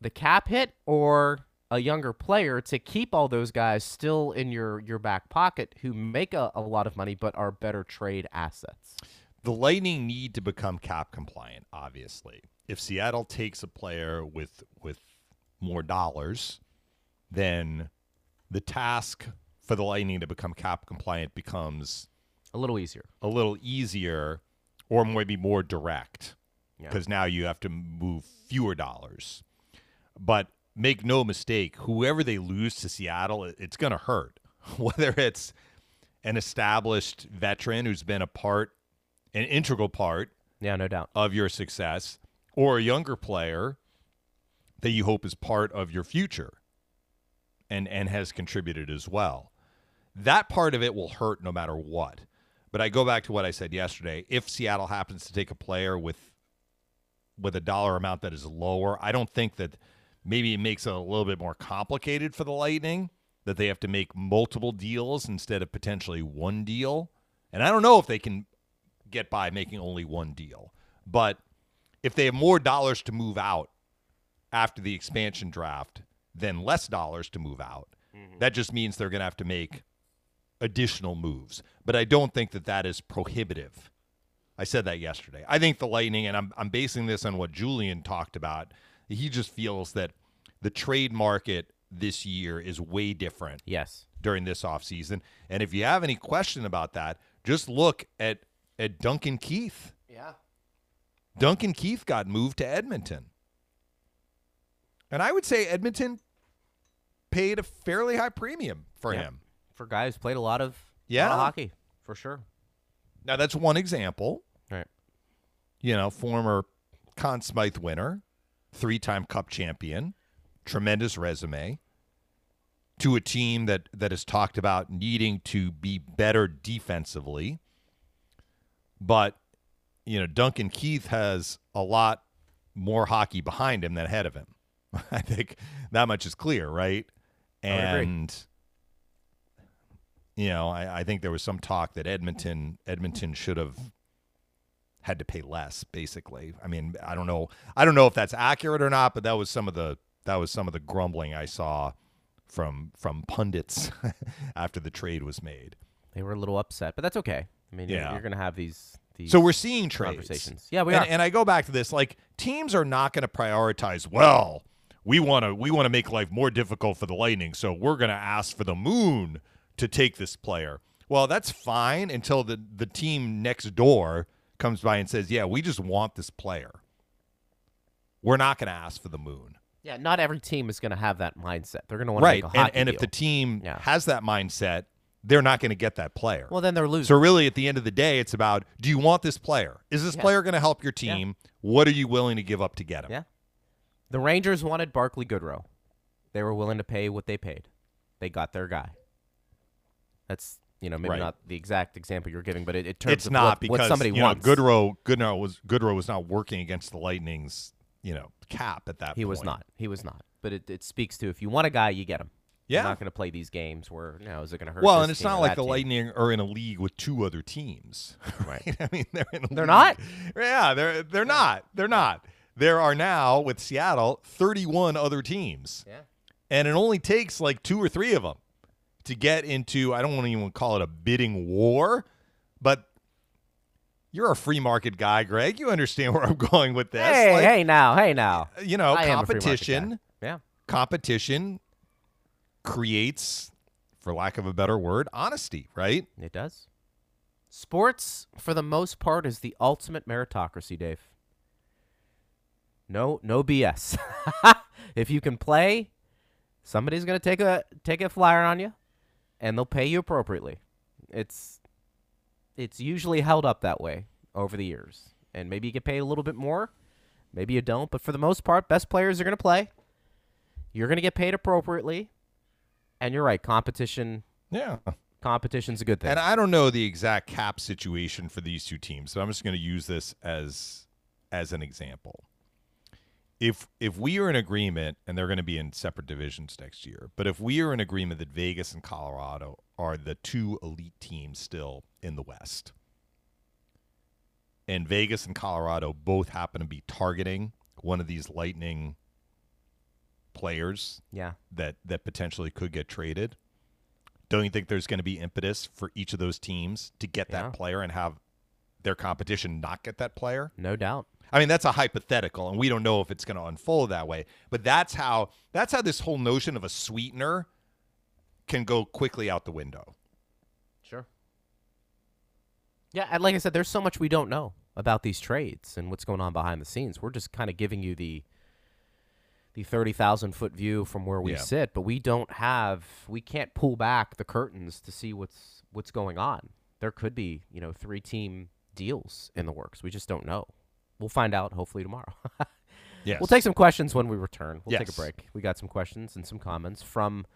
the cap hit or a younger player to keep all those guys still in your your back pocket who make a, a lot of money but are better trade assets? The Lightning need to become cap compliant, obviously. If Seattle takes a player with with more dollars, then the task for the Lightning to become cap compliant becomes A little easier. a little easier or maybe more direct Yeah. because now you have to move fewer dollars. But make no mistake, whoever they lose to Seattle, it's going to hurt. Whether it's an established veteran who's been a part, an integral part Yeah, no doubt. of your success, or a younger player that you hope is part of your future and and has contributed as well. That part of it will hurt no matter what. But I go back to what I said yesterday. If Seattle happens to take a player with with a dollar amount that is lower, I don't think that maybe it makes it a little bit more complicated for the Lightning that they have to make multiple deals instead of potentially one deal. And I don't know if they can get by making only one deal. But if they have more dollars to move out after the expansion draft than less dollars to move out, mm-hmm. that just means they're going to have to make additional moves. But I don't think that that is prohibitive. I said that yesterday. I think the Lightning, and I'm, I'm basing this on what Julien talked about, he just feels that the trade market this year is way different Yes. during this offseason. And if you have any question about that, just look at, at Duncan Keith. Yeah. Duncan Keith got moved to Edmonton. And I would say Edmonton paid a fairly high premium for Yeah. him. For guys who's played a lot of, Yeah. lot of hockey, for sure. Now, that's one example. Right. You know, former Conn Smythe winner, three time cup champion, tremendous resume, to a team that, that has talked about needing to be better defensively. But, you know, Duncan Keith has a lot more hockey behind him than ahead of him. I think that much is clear, right? And you know, I, I think there was some talk that Edmonton Edmonton should have had to pay less, basically. I mean, I don't know I don't know if that's accurate or not, but that was some of the that was some of the grumbling I saw from from pundits after the trade was made. They were a little upset, but that's okay. I mean, you're- Yeah. you're, going to have these, these So we're seeing trades. conversations. Yeah, we and, are. and I go back to this: like teams are not going to prioritize. Well, we want to we want to make life more difficult for the Lightning, so we're going to ask for the Moon to take this player. Well, that's fine until the the team next door comes by and says, "Yeah, we just want this player." We're not going to ask for the Moon, yeah, not every team is going to have that mindset. They're going to want right? to And, and if deal. the team Yeah. has that mindset, they're not going to get that player. well, then they're losing. So really, at the end of the day, it's about: Do you want this player? Is this Yeah. player going to help your Yeah. team? What are you willing to give up to get him? Yeah. The Rangers wanted Barclay Goodrow. They were willing to pay what they paid. They got their guy. That's you know maybe Right. not the exact example you're giving, but it, it terms It's not what, because what somebody you know, wants. Goodrow, Goodrow was Goodrow was not working against the Lightning's you know cap at that. Point. He was not. He was not. But it, it speaks to if you want a guy, you get him. Yeah. You're not going to play these games where you know is it going to hurt? Well, and it's not like the team? Lightning are in a league with two other teams, Right. I mean, they're in a They're league- not? Yeah, they're they're not. They're not. There are now with Seattle 31 other teams. Yeah. and it only takes like two or three of them to get into i don't want to even call it a bidding war but you're a free market guy greg you understand where i'm going with this Hey, Like, hey now, hey now. Uh, you know I am a free market competition. Yeah. competition creates for lack of a better word honesty right It does. Sports, for the most part, is the ultimate meritocracy, Dave. No, no BS. if you can play, somebody's gonna take a take a flyer on you, and they'll pay you appropriately. It's it's usually held up that way over the years, and maybe you get paid a little bit more, maybe you don't, but for the most part, best players are gonna play. You're gonna get paid appropriately, and you're right. Competition, yeah competition's a good thing. and i don't know the exact cap situation for these two teams so i'm just going to use this as as an example if if we are in agreement and they're going to be in separate divisions next year but if we are in agreement that vegas and colorado are the two elite teams still in the west and vegas and colorado both happen to be targeting one of these lightning players yeah. that that potentially could get traded. Don't you think there's going to be impetus for each of those teams to get Yeah. that player and have their competition not get that player? No doubt. I mean, that's a hypothetical, and we don't know if it's going to unfold that way. But that's how that's how this whole notion of a sweetener can go quickly out the window. Sure. Yeah, and like I said, there's so much we don't know about these trades and what's going on behind the scenes. We're just kind of giving you the the thirty thousand foot view from where we Yeah. sit, but we don't have we can't pull back the curtains to see what's what's going on. There could be, you know, three team deals in the works. We just don't know. We'll find out hopefully tomorrow. Yes. We'll take some questions when we return. We'll take a break. We got some questions and some comments from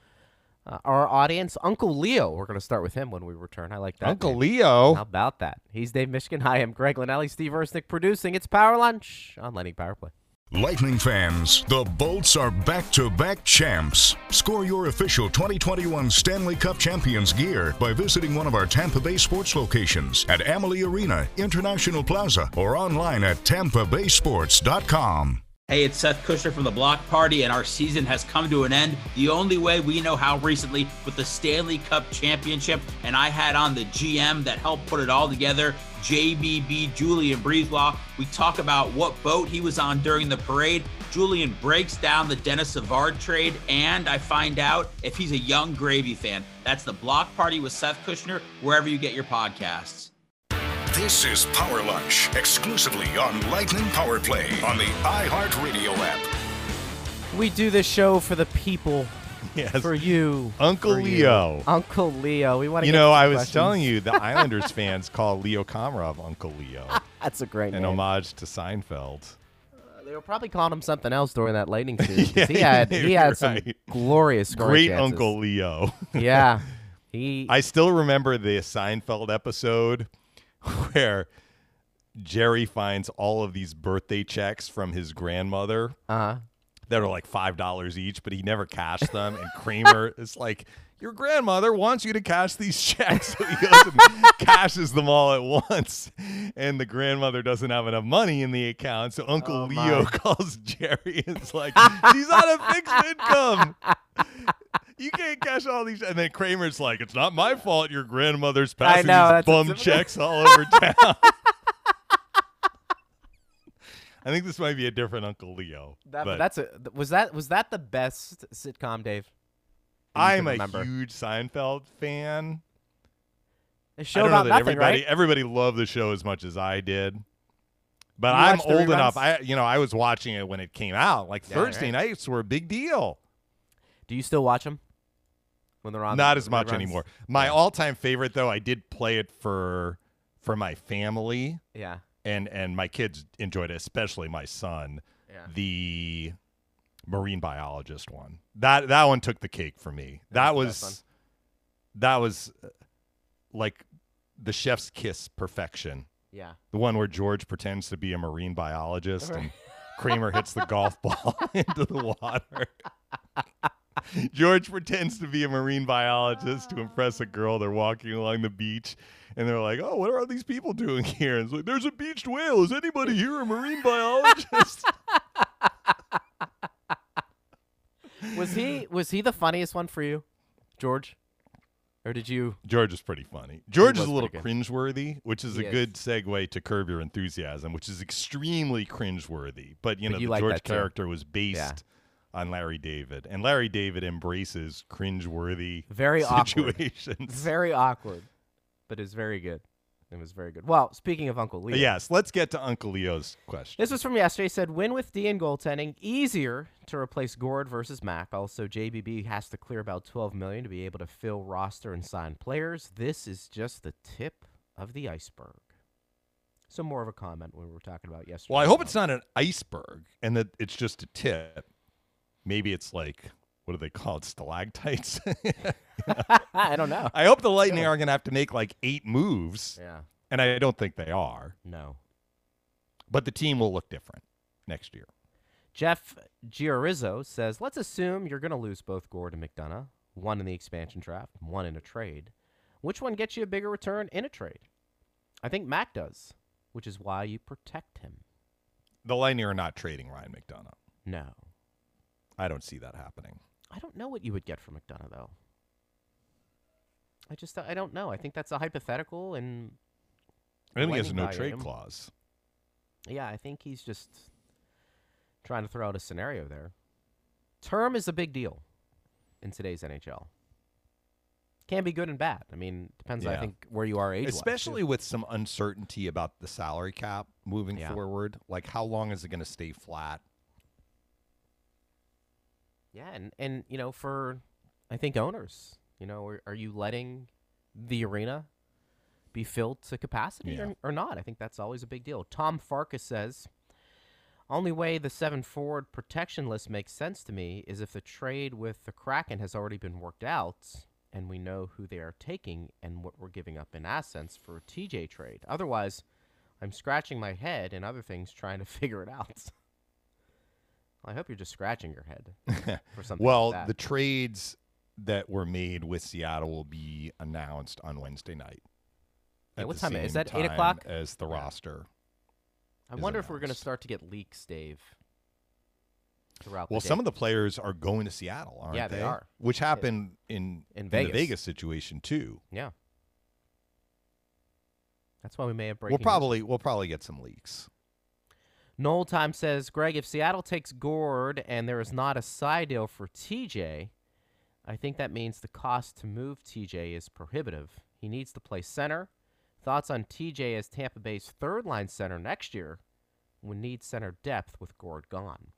uh, our audience. Uncle Leo. We're going to start with him when we return. I like that. Uncle name. Leo. How about that? He's Dave Mishkin. Hi, I'm Greg Linelli. Steve Ersnick producing. It's Power Lunch on Lightning Power Play. Lightning fans, the Bolts are back to back champs. Score your official 2021 Stanley Cup Champions gear by visiting one of our Tampa Bay sports locations at Amalie Arena, International Plaza, or online at tampabaysports.com. Hey, it's Seth Kushner from the Block Party, and our season has come to an end. The only way we know how recently with the Stanley Cup Championship, and I had on the GM that helped put it all together, JBB Julien BriseBois. We talk about what boat he was on during the parade. Julien breaks down the Denis Savard trade, and I find out if he's a young Gravy fan. That's the Block Party with Seth Kushner, wherever you get your podcasts. This is Power Lunch, exclusively on Lightning Power Play on the iHeartRadio app. We do this show for the people, Yes. for you, Uncle for you. Leo. Uncle Leo. We want to. You know, I was telling you, the Islanders fans call Leo Komarov Uncle Leo, that's a great an name. homage to Seinfeld. Uh, they were probably calling him something else during that Lightning series. 'cause Yeah, he had he had some glorious Great chances. Uncle Leo. Yeah, he. I still remember the Seinfeld episode where Jerry finds all of these birthday checks from his grandmother uh that are like five dollars each, but he never cashed them. And Kramer is like, "Your grandmother wants you to cash these checks," so he goes and cashes them all at once. And the grandmother doesn't have enough money in the account, so Uncle Oh, Leo my. calls Jerry and is like, "She's on a fixed income." You can't cash all these, and then Kramer's like, "It's not my fault. Your grandmother's passing know, these bum checks all over town." I think this might be a different Uncle Leo. that, that's a was that was that the best sitcom, Dave? That you I'm a remember? huge Seinfeld fan. A I show don't know about that nothing, everybody right? everybody loved the show as much as I did. But You I'm watched the old enough. I you know I was watching it when it came out. Like Yeah, Thursday right. nights were a big deal. Do you still watch them when they're on? Not the as much reruns? anymore. My Yeah. all-time favorite though, I did play it for for my family Yeah, and and my kids enjoyed it, especially my son. yeah. The marine biologist one. That that one took the cake for me. That was was that was uh, like the chef's kiss perfection. Yeah. The one where George pretends to be a marine biologist Right. and Kramer hits the golf ball into the water. George pretends to be a marine biologist to impress a girl. They're walking along the beach and they're like, Oh, what are all these people doing here? And it's like, There's a beached whale. Is anybody here a marine biologist? Was he was he the funniest one for you, George? Or did you? George is pretty funny. George is a little cringeworthy, which is He a is. good segue to Curb Your Enthusiasm, which is extremely cringeworthy. But you But know, you the like George too. character was based on Larry David, and Larry David embraces cringeworthy Very awkward. situations. Very awkward, but it's very good. It was very good. Well, speaking of Uncle Leo, Yes, let's get to Uncle Leo's question. This was from yesterday. He Said win with D in goaltending easier to replace Gourde versus Mac. Also, JBB has to clear about 12 million to be able to fill roster and sign players. This is just the tip of the iceberg. So more of a comment we were talking about yesterday. Well, I hope it's not an iceberg and that it's just a tip. Maybe it's like what do they call it, stalactites? I don't know. I hope the Lightning are going to have to make like eight moves, Yeah. and I don't think they are. No. But the team will look different next year. Jeff Giarizzo says, let's assume you're going to lose both Gourde and McDonagh, one in the expansion draft, one in a trade. Which one gets you a bigger return in a trade? I think Mac does, which is why you protect him. The Lightning are not trading Ryan McDonagh. No. I don't see that happening. I don't know what you would get from McDonagh, though. I just, I don't know. I think that's a hypothetical, and I think he has a no trade him. clause. yeah, I think he's just trying to throw out a scenario there. Term is a big deal in today's NHL. Can be good and bad. I mean, depends. I think where you are age, Especially with some uncertainty about the salary cap moving Yeah. forward. Like, how long is it going to stay flat? Yeah, and and you know, for I think owners, you know, are, are you letting the arena be filled to capacity Yeah. or, or not? I think that's always a big deal. Tom Farkas says, only way the seven forward protection list makes sense to me is if the trade with the Kraken has already been worked out and we know who they are taking and what we're giving up in assets for a TJ trade. Otherwise, I'm scratching my head and other things trying to figure it out. I hope you're just scratching your head for something. well, like that. the trades that were made with Seattle will be announced on Wednesday night. Yeah, what time is that, eight o'clock? As the Yeah. roster. I wonder if we're going to start to get leaks, Dave. Throughout Well, some of the players are going to Seattle, aren't Yeah, they? they are. Which happened in, In in Vegas. the Vegas situation too. yeah. That's why we may have breaking. We'll news. probably we'll probably get some leaks. Noel Time says, Greg, if Seattle takes Gourde and there is not a side deal for TJ, I think that means the cost to move TJ is prohibitive. He needs to play center. Thoughts on TJ as Tampa Bay's third line center next year would need center depth with Gourde gone.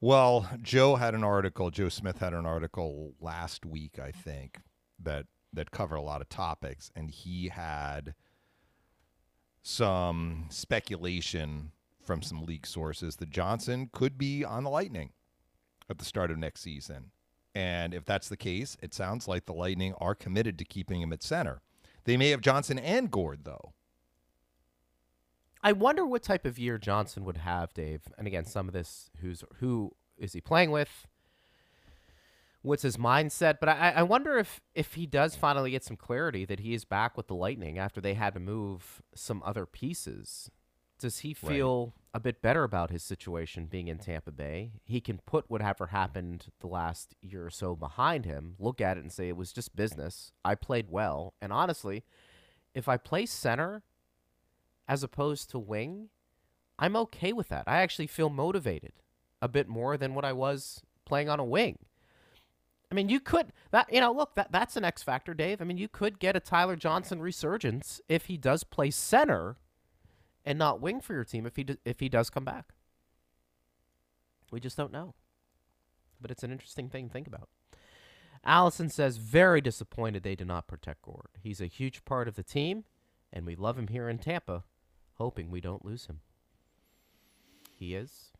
Well, Joe had an article. Joe Smith had an article last week, I think, that that covered a lot of topics, and he had some speculation from some league sources that Johnson could be on the Lightning at the start of next season. And if that's the case, it sounds like the Lightning are committed to keeping him at center. They may have Johnson and Gourde though. I wonder what type of year Johnson would have, Dave. And again, some of this, who's who is he playing with? What's his mindset? But I, I wonder if if he does finally get some clarity that he is back with the Lightning after they had to move some other pieces. Does he Right. feel a bit better about his situation being in Tampa Bay? He can put whatever happened the last year or so behind him, look at it and say it was just business. I played well. And honestly, if I play center as opposed to wing, I'm okay with that. I actually feel motivated a bit more than what I was playing on a wing. I mean, you could that you know, look, that that's an X factor, Dave. I mean, you could get a Tyler Johnson resurgence if he does play center and not wing for your team if he d- if he does come back. We just don't know. But it's an interesting thing to think about. Allison says very disappointed they did not protect Gourde. He's a huge part of the team, and we love him here in Tampa, hoping we don't lose him. He is.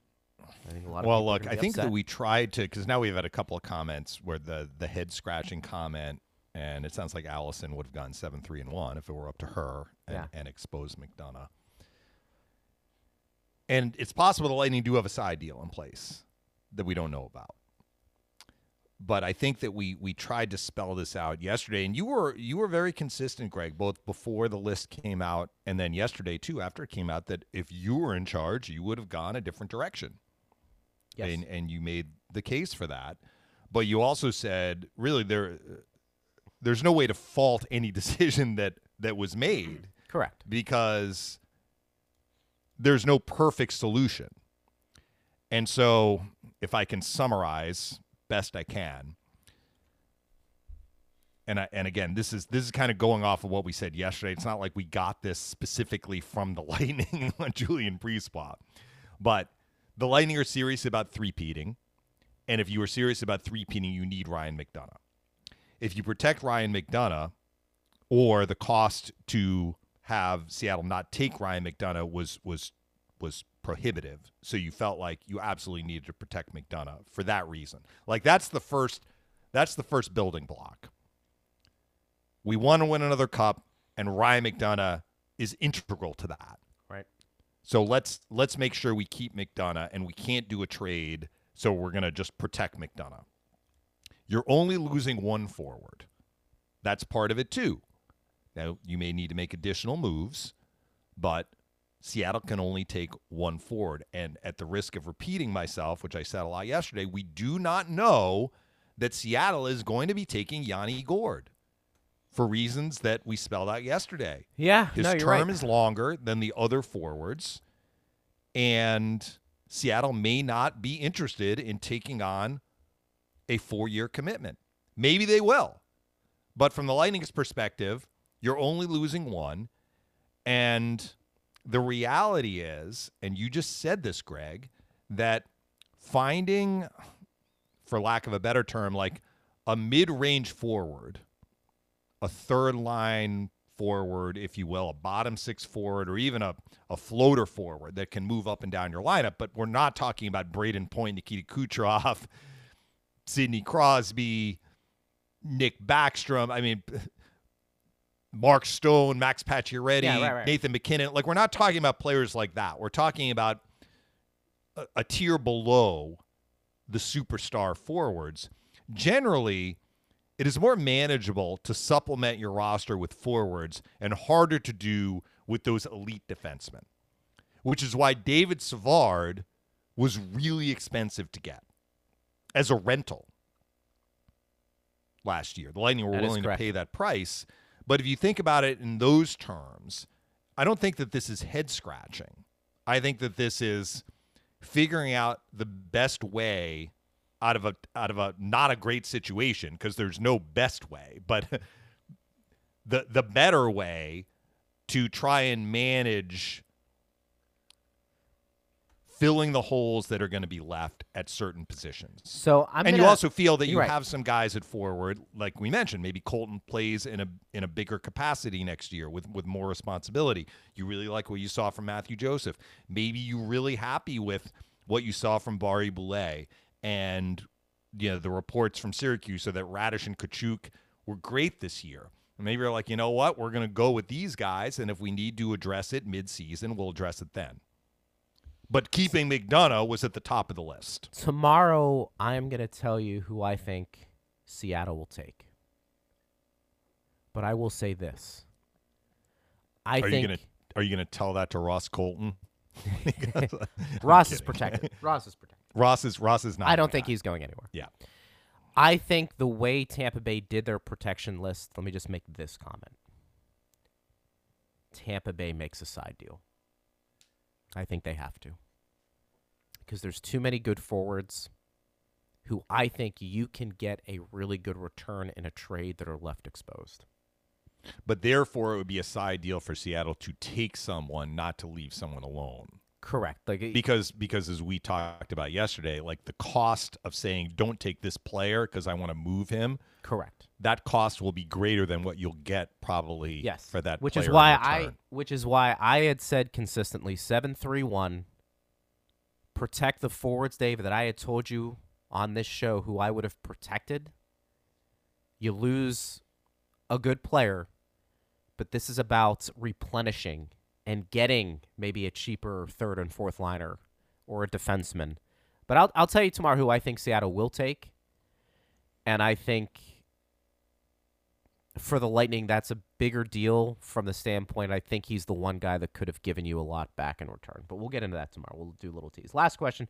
I think a lot of Well, look, I think that we tried to because now we've had a couple of comments where the the head scratching comment, and it sounds like Allison would have gone seven three and one if it were up to her and, Yeah. and exposed McDonagh. And it's possible the Lightning do have a side deal in place that we don't know about. But I think that we we tried to spell this out yesterday, and you were you were very consistent, Greg, both before the list came out and then yesterday too, after it came out, that if you were in charge, you would have gone a different direction Yes. and and you made the case for that. But you also said really there there's no way to fault any decision that that was made Correct. because there's no perfect solution. And so if I can summarize best I can and I, and again this is this is kind of going off of what we said yesterday. It's not like we got this specifically from the Lightning on Julien BriseBois. But the Lightning are serious about three-peating. And if you are serious about three-peating, you need Ryan McDonagh. If you protect Ryan McDonagh, or the cost to have Seattle not take Ryan McDonagh was was was prohibitive. So you felt like you absolutely needed to protect McDonagh for that reason. Like that's the first that's the first building block. We want to win another cup and Ryan McDonagh is integral to that. So let's let's make sure we keep McDonagh and we can't do a trade so we're to just protect McDonagh. You're only losing one forward. That's part of it too. Now, you may need to make additional moves, but Seattle can only take one forward. And at the risk of repeating myself, which I said a lot yesterday, we do not know that Seattle is going to be taking Yanni Gourde for reasons that we spelled out yesterday. Yeah. His no, term right. is longer than the other forwards, and Seattle may not be interested in taking on a four year commitment. Maybe they will. But from the Lightning's perspective, you're only losing one. And the reality is, and you just said this, Greg, that finding, for lack of a better term, like a mid range forward, a third line forward, if you will, a bottom six forward, or even a, a floater forward that can move up and down your lineup. But we're not talking about Brayden Point, Nikita Kucherov, Sidney Crosby, Nick Backstrom. I mean, Mark Stone, Max Pacioretty, Yeah, right, right. Nathan MacKinnon. Like we're not talking about players like that. We're talking about a, a tier below the superstar forwards, generally it is more manageable to supplement your roster with forwards and harder to do with those elite defensemen, which is why David Savard was really expensive to get as a rental last year. The Lightning were That willing to pay that price. But if you think about it in those terms, I don't think that this is head scratching. I think that this is figuring out the best way out of a out of a not a great situation because there's no best way, but the the better way to try and manage filling the holes that are going to be left at certain positions. So I'm and gonna, you also feel that you right. have some guys at forward, like we mentioned. Maybe Colton plays in a in a bigger capacity next year with with more responsibility. You really like what you saw from Mathieu Joseph. Maybe you're really happy with what you saw from Barré-Boulet and you know the reports from Syracuse, so that Raddysh and Katchouk were great this year. And maybe you're like, you know what, we're going to go with these guys, and if we need to address it mid-season, we'll address it then. But keeping McDonagh was at the top of the list. tomorrow I'm going to tell you who I think Seattle will take. But I will say this. I are think you gonna are you gonna tell that to Ross Colton? Ross is protected. Ross is protected. Ross is Ross is not. I don't think he's going anywhere. Yeah. I think the way Tampa Bay did their protection list, let me just make this comment. Tampa Bay makes a side deal. I think they have to. Because there's too many good forwards who I think you can get a really good return in a trade that are left exposed. But therefore, it would be a side deal for Seattle to take someone, not to leave someone alone. Correct. Like it- Because because as we talked about yesterday, like the cost of saying don't take this player because I want to move him, correct. that cost will be greater than what you'll get probably Yes. for that. which is why I which is why I had said consistently 731 protect the forwards Dave that I had told you on this show who I would have protected. You lose a good player, but this is about replenishing and getting maybe a cheaper third and fourth liner or a defenseman. But I'll I'll tell you tomorrow who I think Seattle will take. And I think for the Lightning, that's a bigger deal from the standpoint. I think he's the one guy that could have given you a lot back in return. But we'll get into that tomorrow. We'll do a little tease. Last question,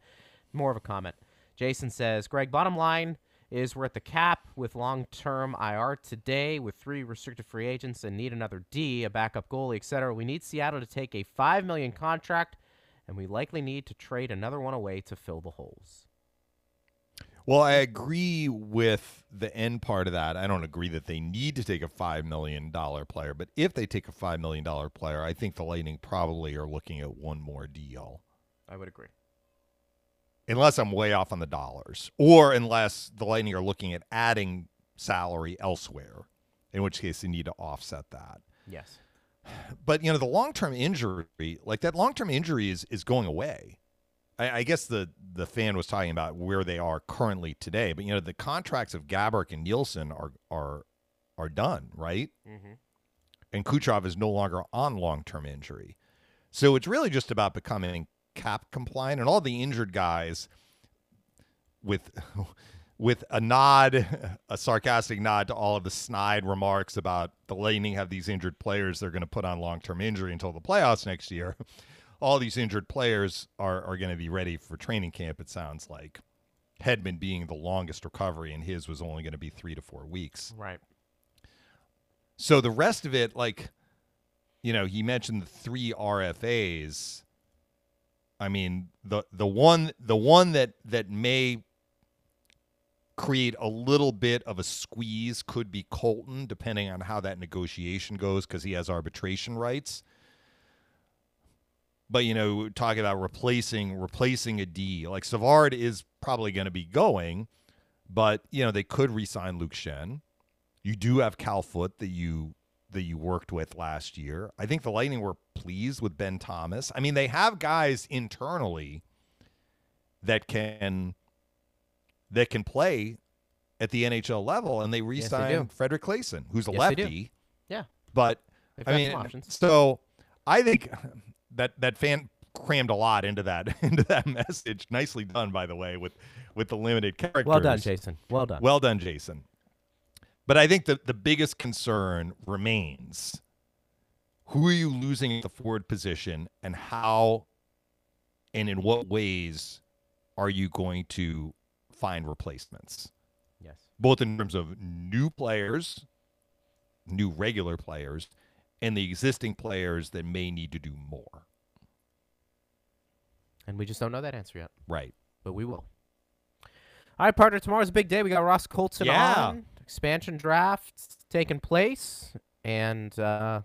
more of a comment. Jason says, Greg, bottom line is we're at the cap with long term IR today with three restricted free agents and need another D, a backup goalie, etc. We need Seattle to take a five million contract, and we likely need to trade another one away to fill the holes. Well, I agree with the end part of that. I don't agree that they need to take a $5 million player, but if they take a $5 million player, I think the Lightning probably are looking at one more deal. I would agree. Unless I'm way off on the dollars, or unless the Lightning are looking at adding salary elsewhere, in which case they need to offset that. Yes. But you know, the long term injury, like that long term injury is is going away. I, I guess the the fan was talking about where they are currently today, but you know, the contracts of Gaborik and Nilsson are are are done, right? Mm-hmm. And Kucherov is no longer on long term injury. So it's really just about becoming cap compliant and all the injured guys with with a nod, a sarcastic nod to all of the snide remarks about the Lightning have these injured players they're going to put on long term injury until the playoffs next year. All these injured players are, are going to be ready for training camp, it sounds like. Hedman being the longest recovery, and his was only going to be three to four weeks. Right. So the rest of it, like, you know, he mentioned the three RFAs. I mean, the the one the one that that may create a little bit of a squeeze could be Colton, depending on how that negotiation goes, because he has arbitration rights. But you know, talking about replacing replacing a D, like Savard is probably going to be going, but you know they could re-sign Luke Schenn. You do have Cal Foote that you that you worked with last year. I think the Lightning were pleased with Ben Thomas. I mean, they have guys internally that can that can play at the NHL level, and they they re-signed do. Fredrik Claesson, who's a Yes, lefty. Yeah. But They've I mean, options. so I think that that fan crammed a lot into that into that message. Nicely done, by the way, with with the limited characters. Well done, Jason. Well done. Well done, Jason. But I think the the biggest concern remains who are you losing at the forward position and how and in what ways are you going to find replacements? yes. Both in terms of new players, new regular players, and the existing players that may need to do more. And we just don't know that answer yet, Right. but we will. All right, partner. Tomorrow's a big day. We got Ross Colton Yeah. on. Expansion drafts taking place, and uh,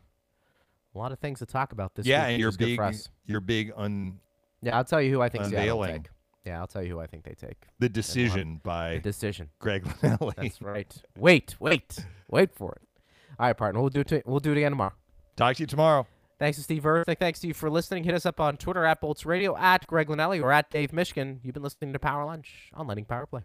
a lot of things to talk about this yeah, week. and your big your big un Yeah, I'll tell you who I think Seattle Unveiling. take. Yeah, I'll tell you who I think they take. the decision by The decision. Greg Linnelli. That's right. Wait, wait, wait for it. All right, partner. We'll do it. We'll do it again tomorrow. Talk to you tomorrow. Thanks to Steve Earth. Thanks to you for listening. Hit us up on Twitter at Bolts Radio, at Greg Linnelli, or at Dave Mishkin. You've been listening to Power Lunch on Letting Power Play.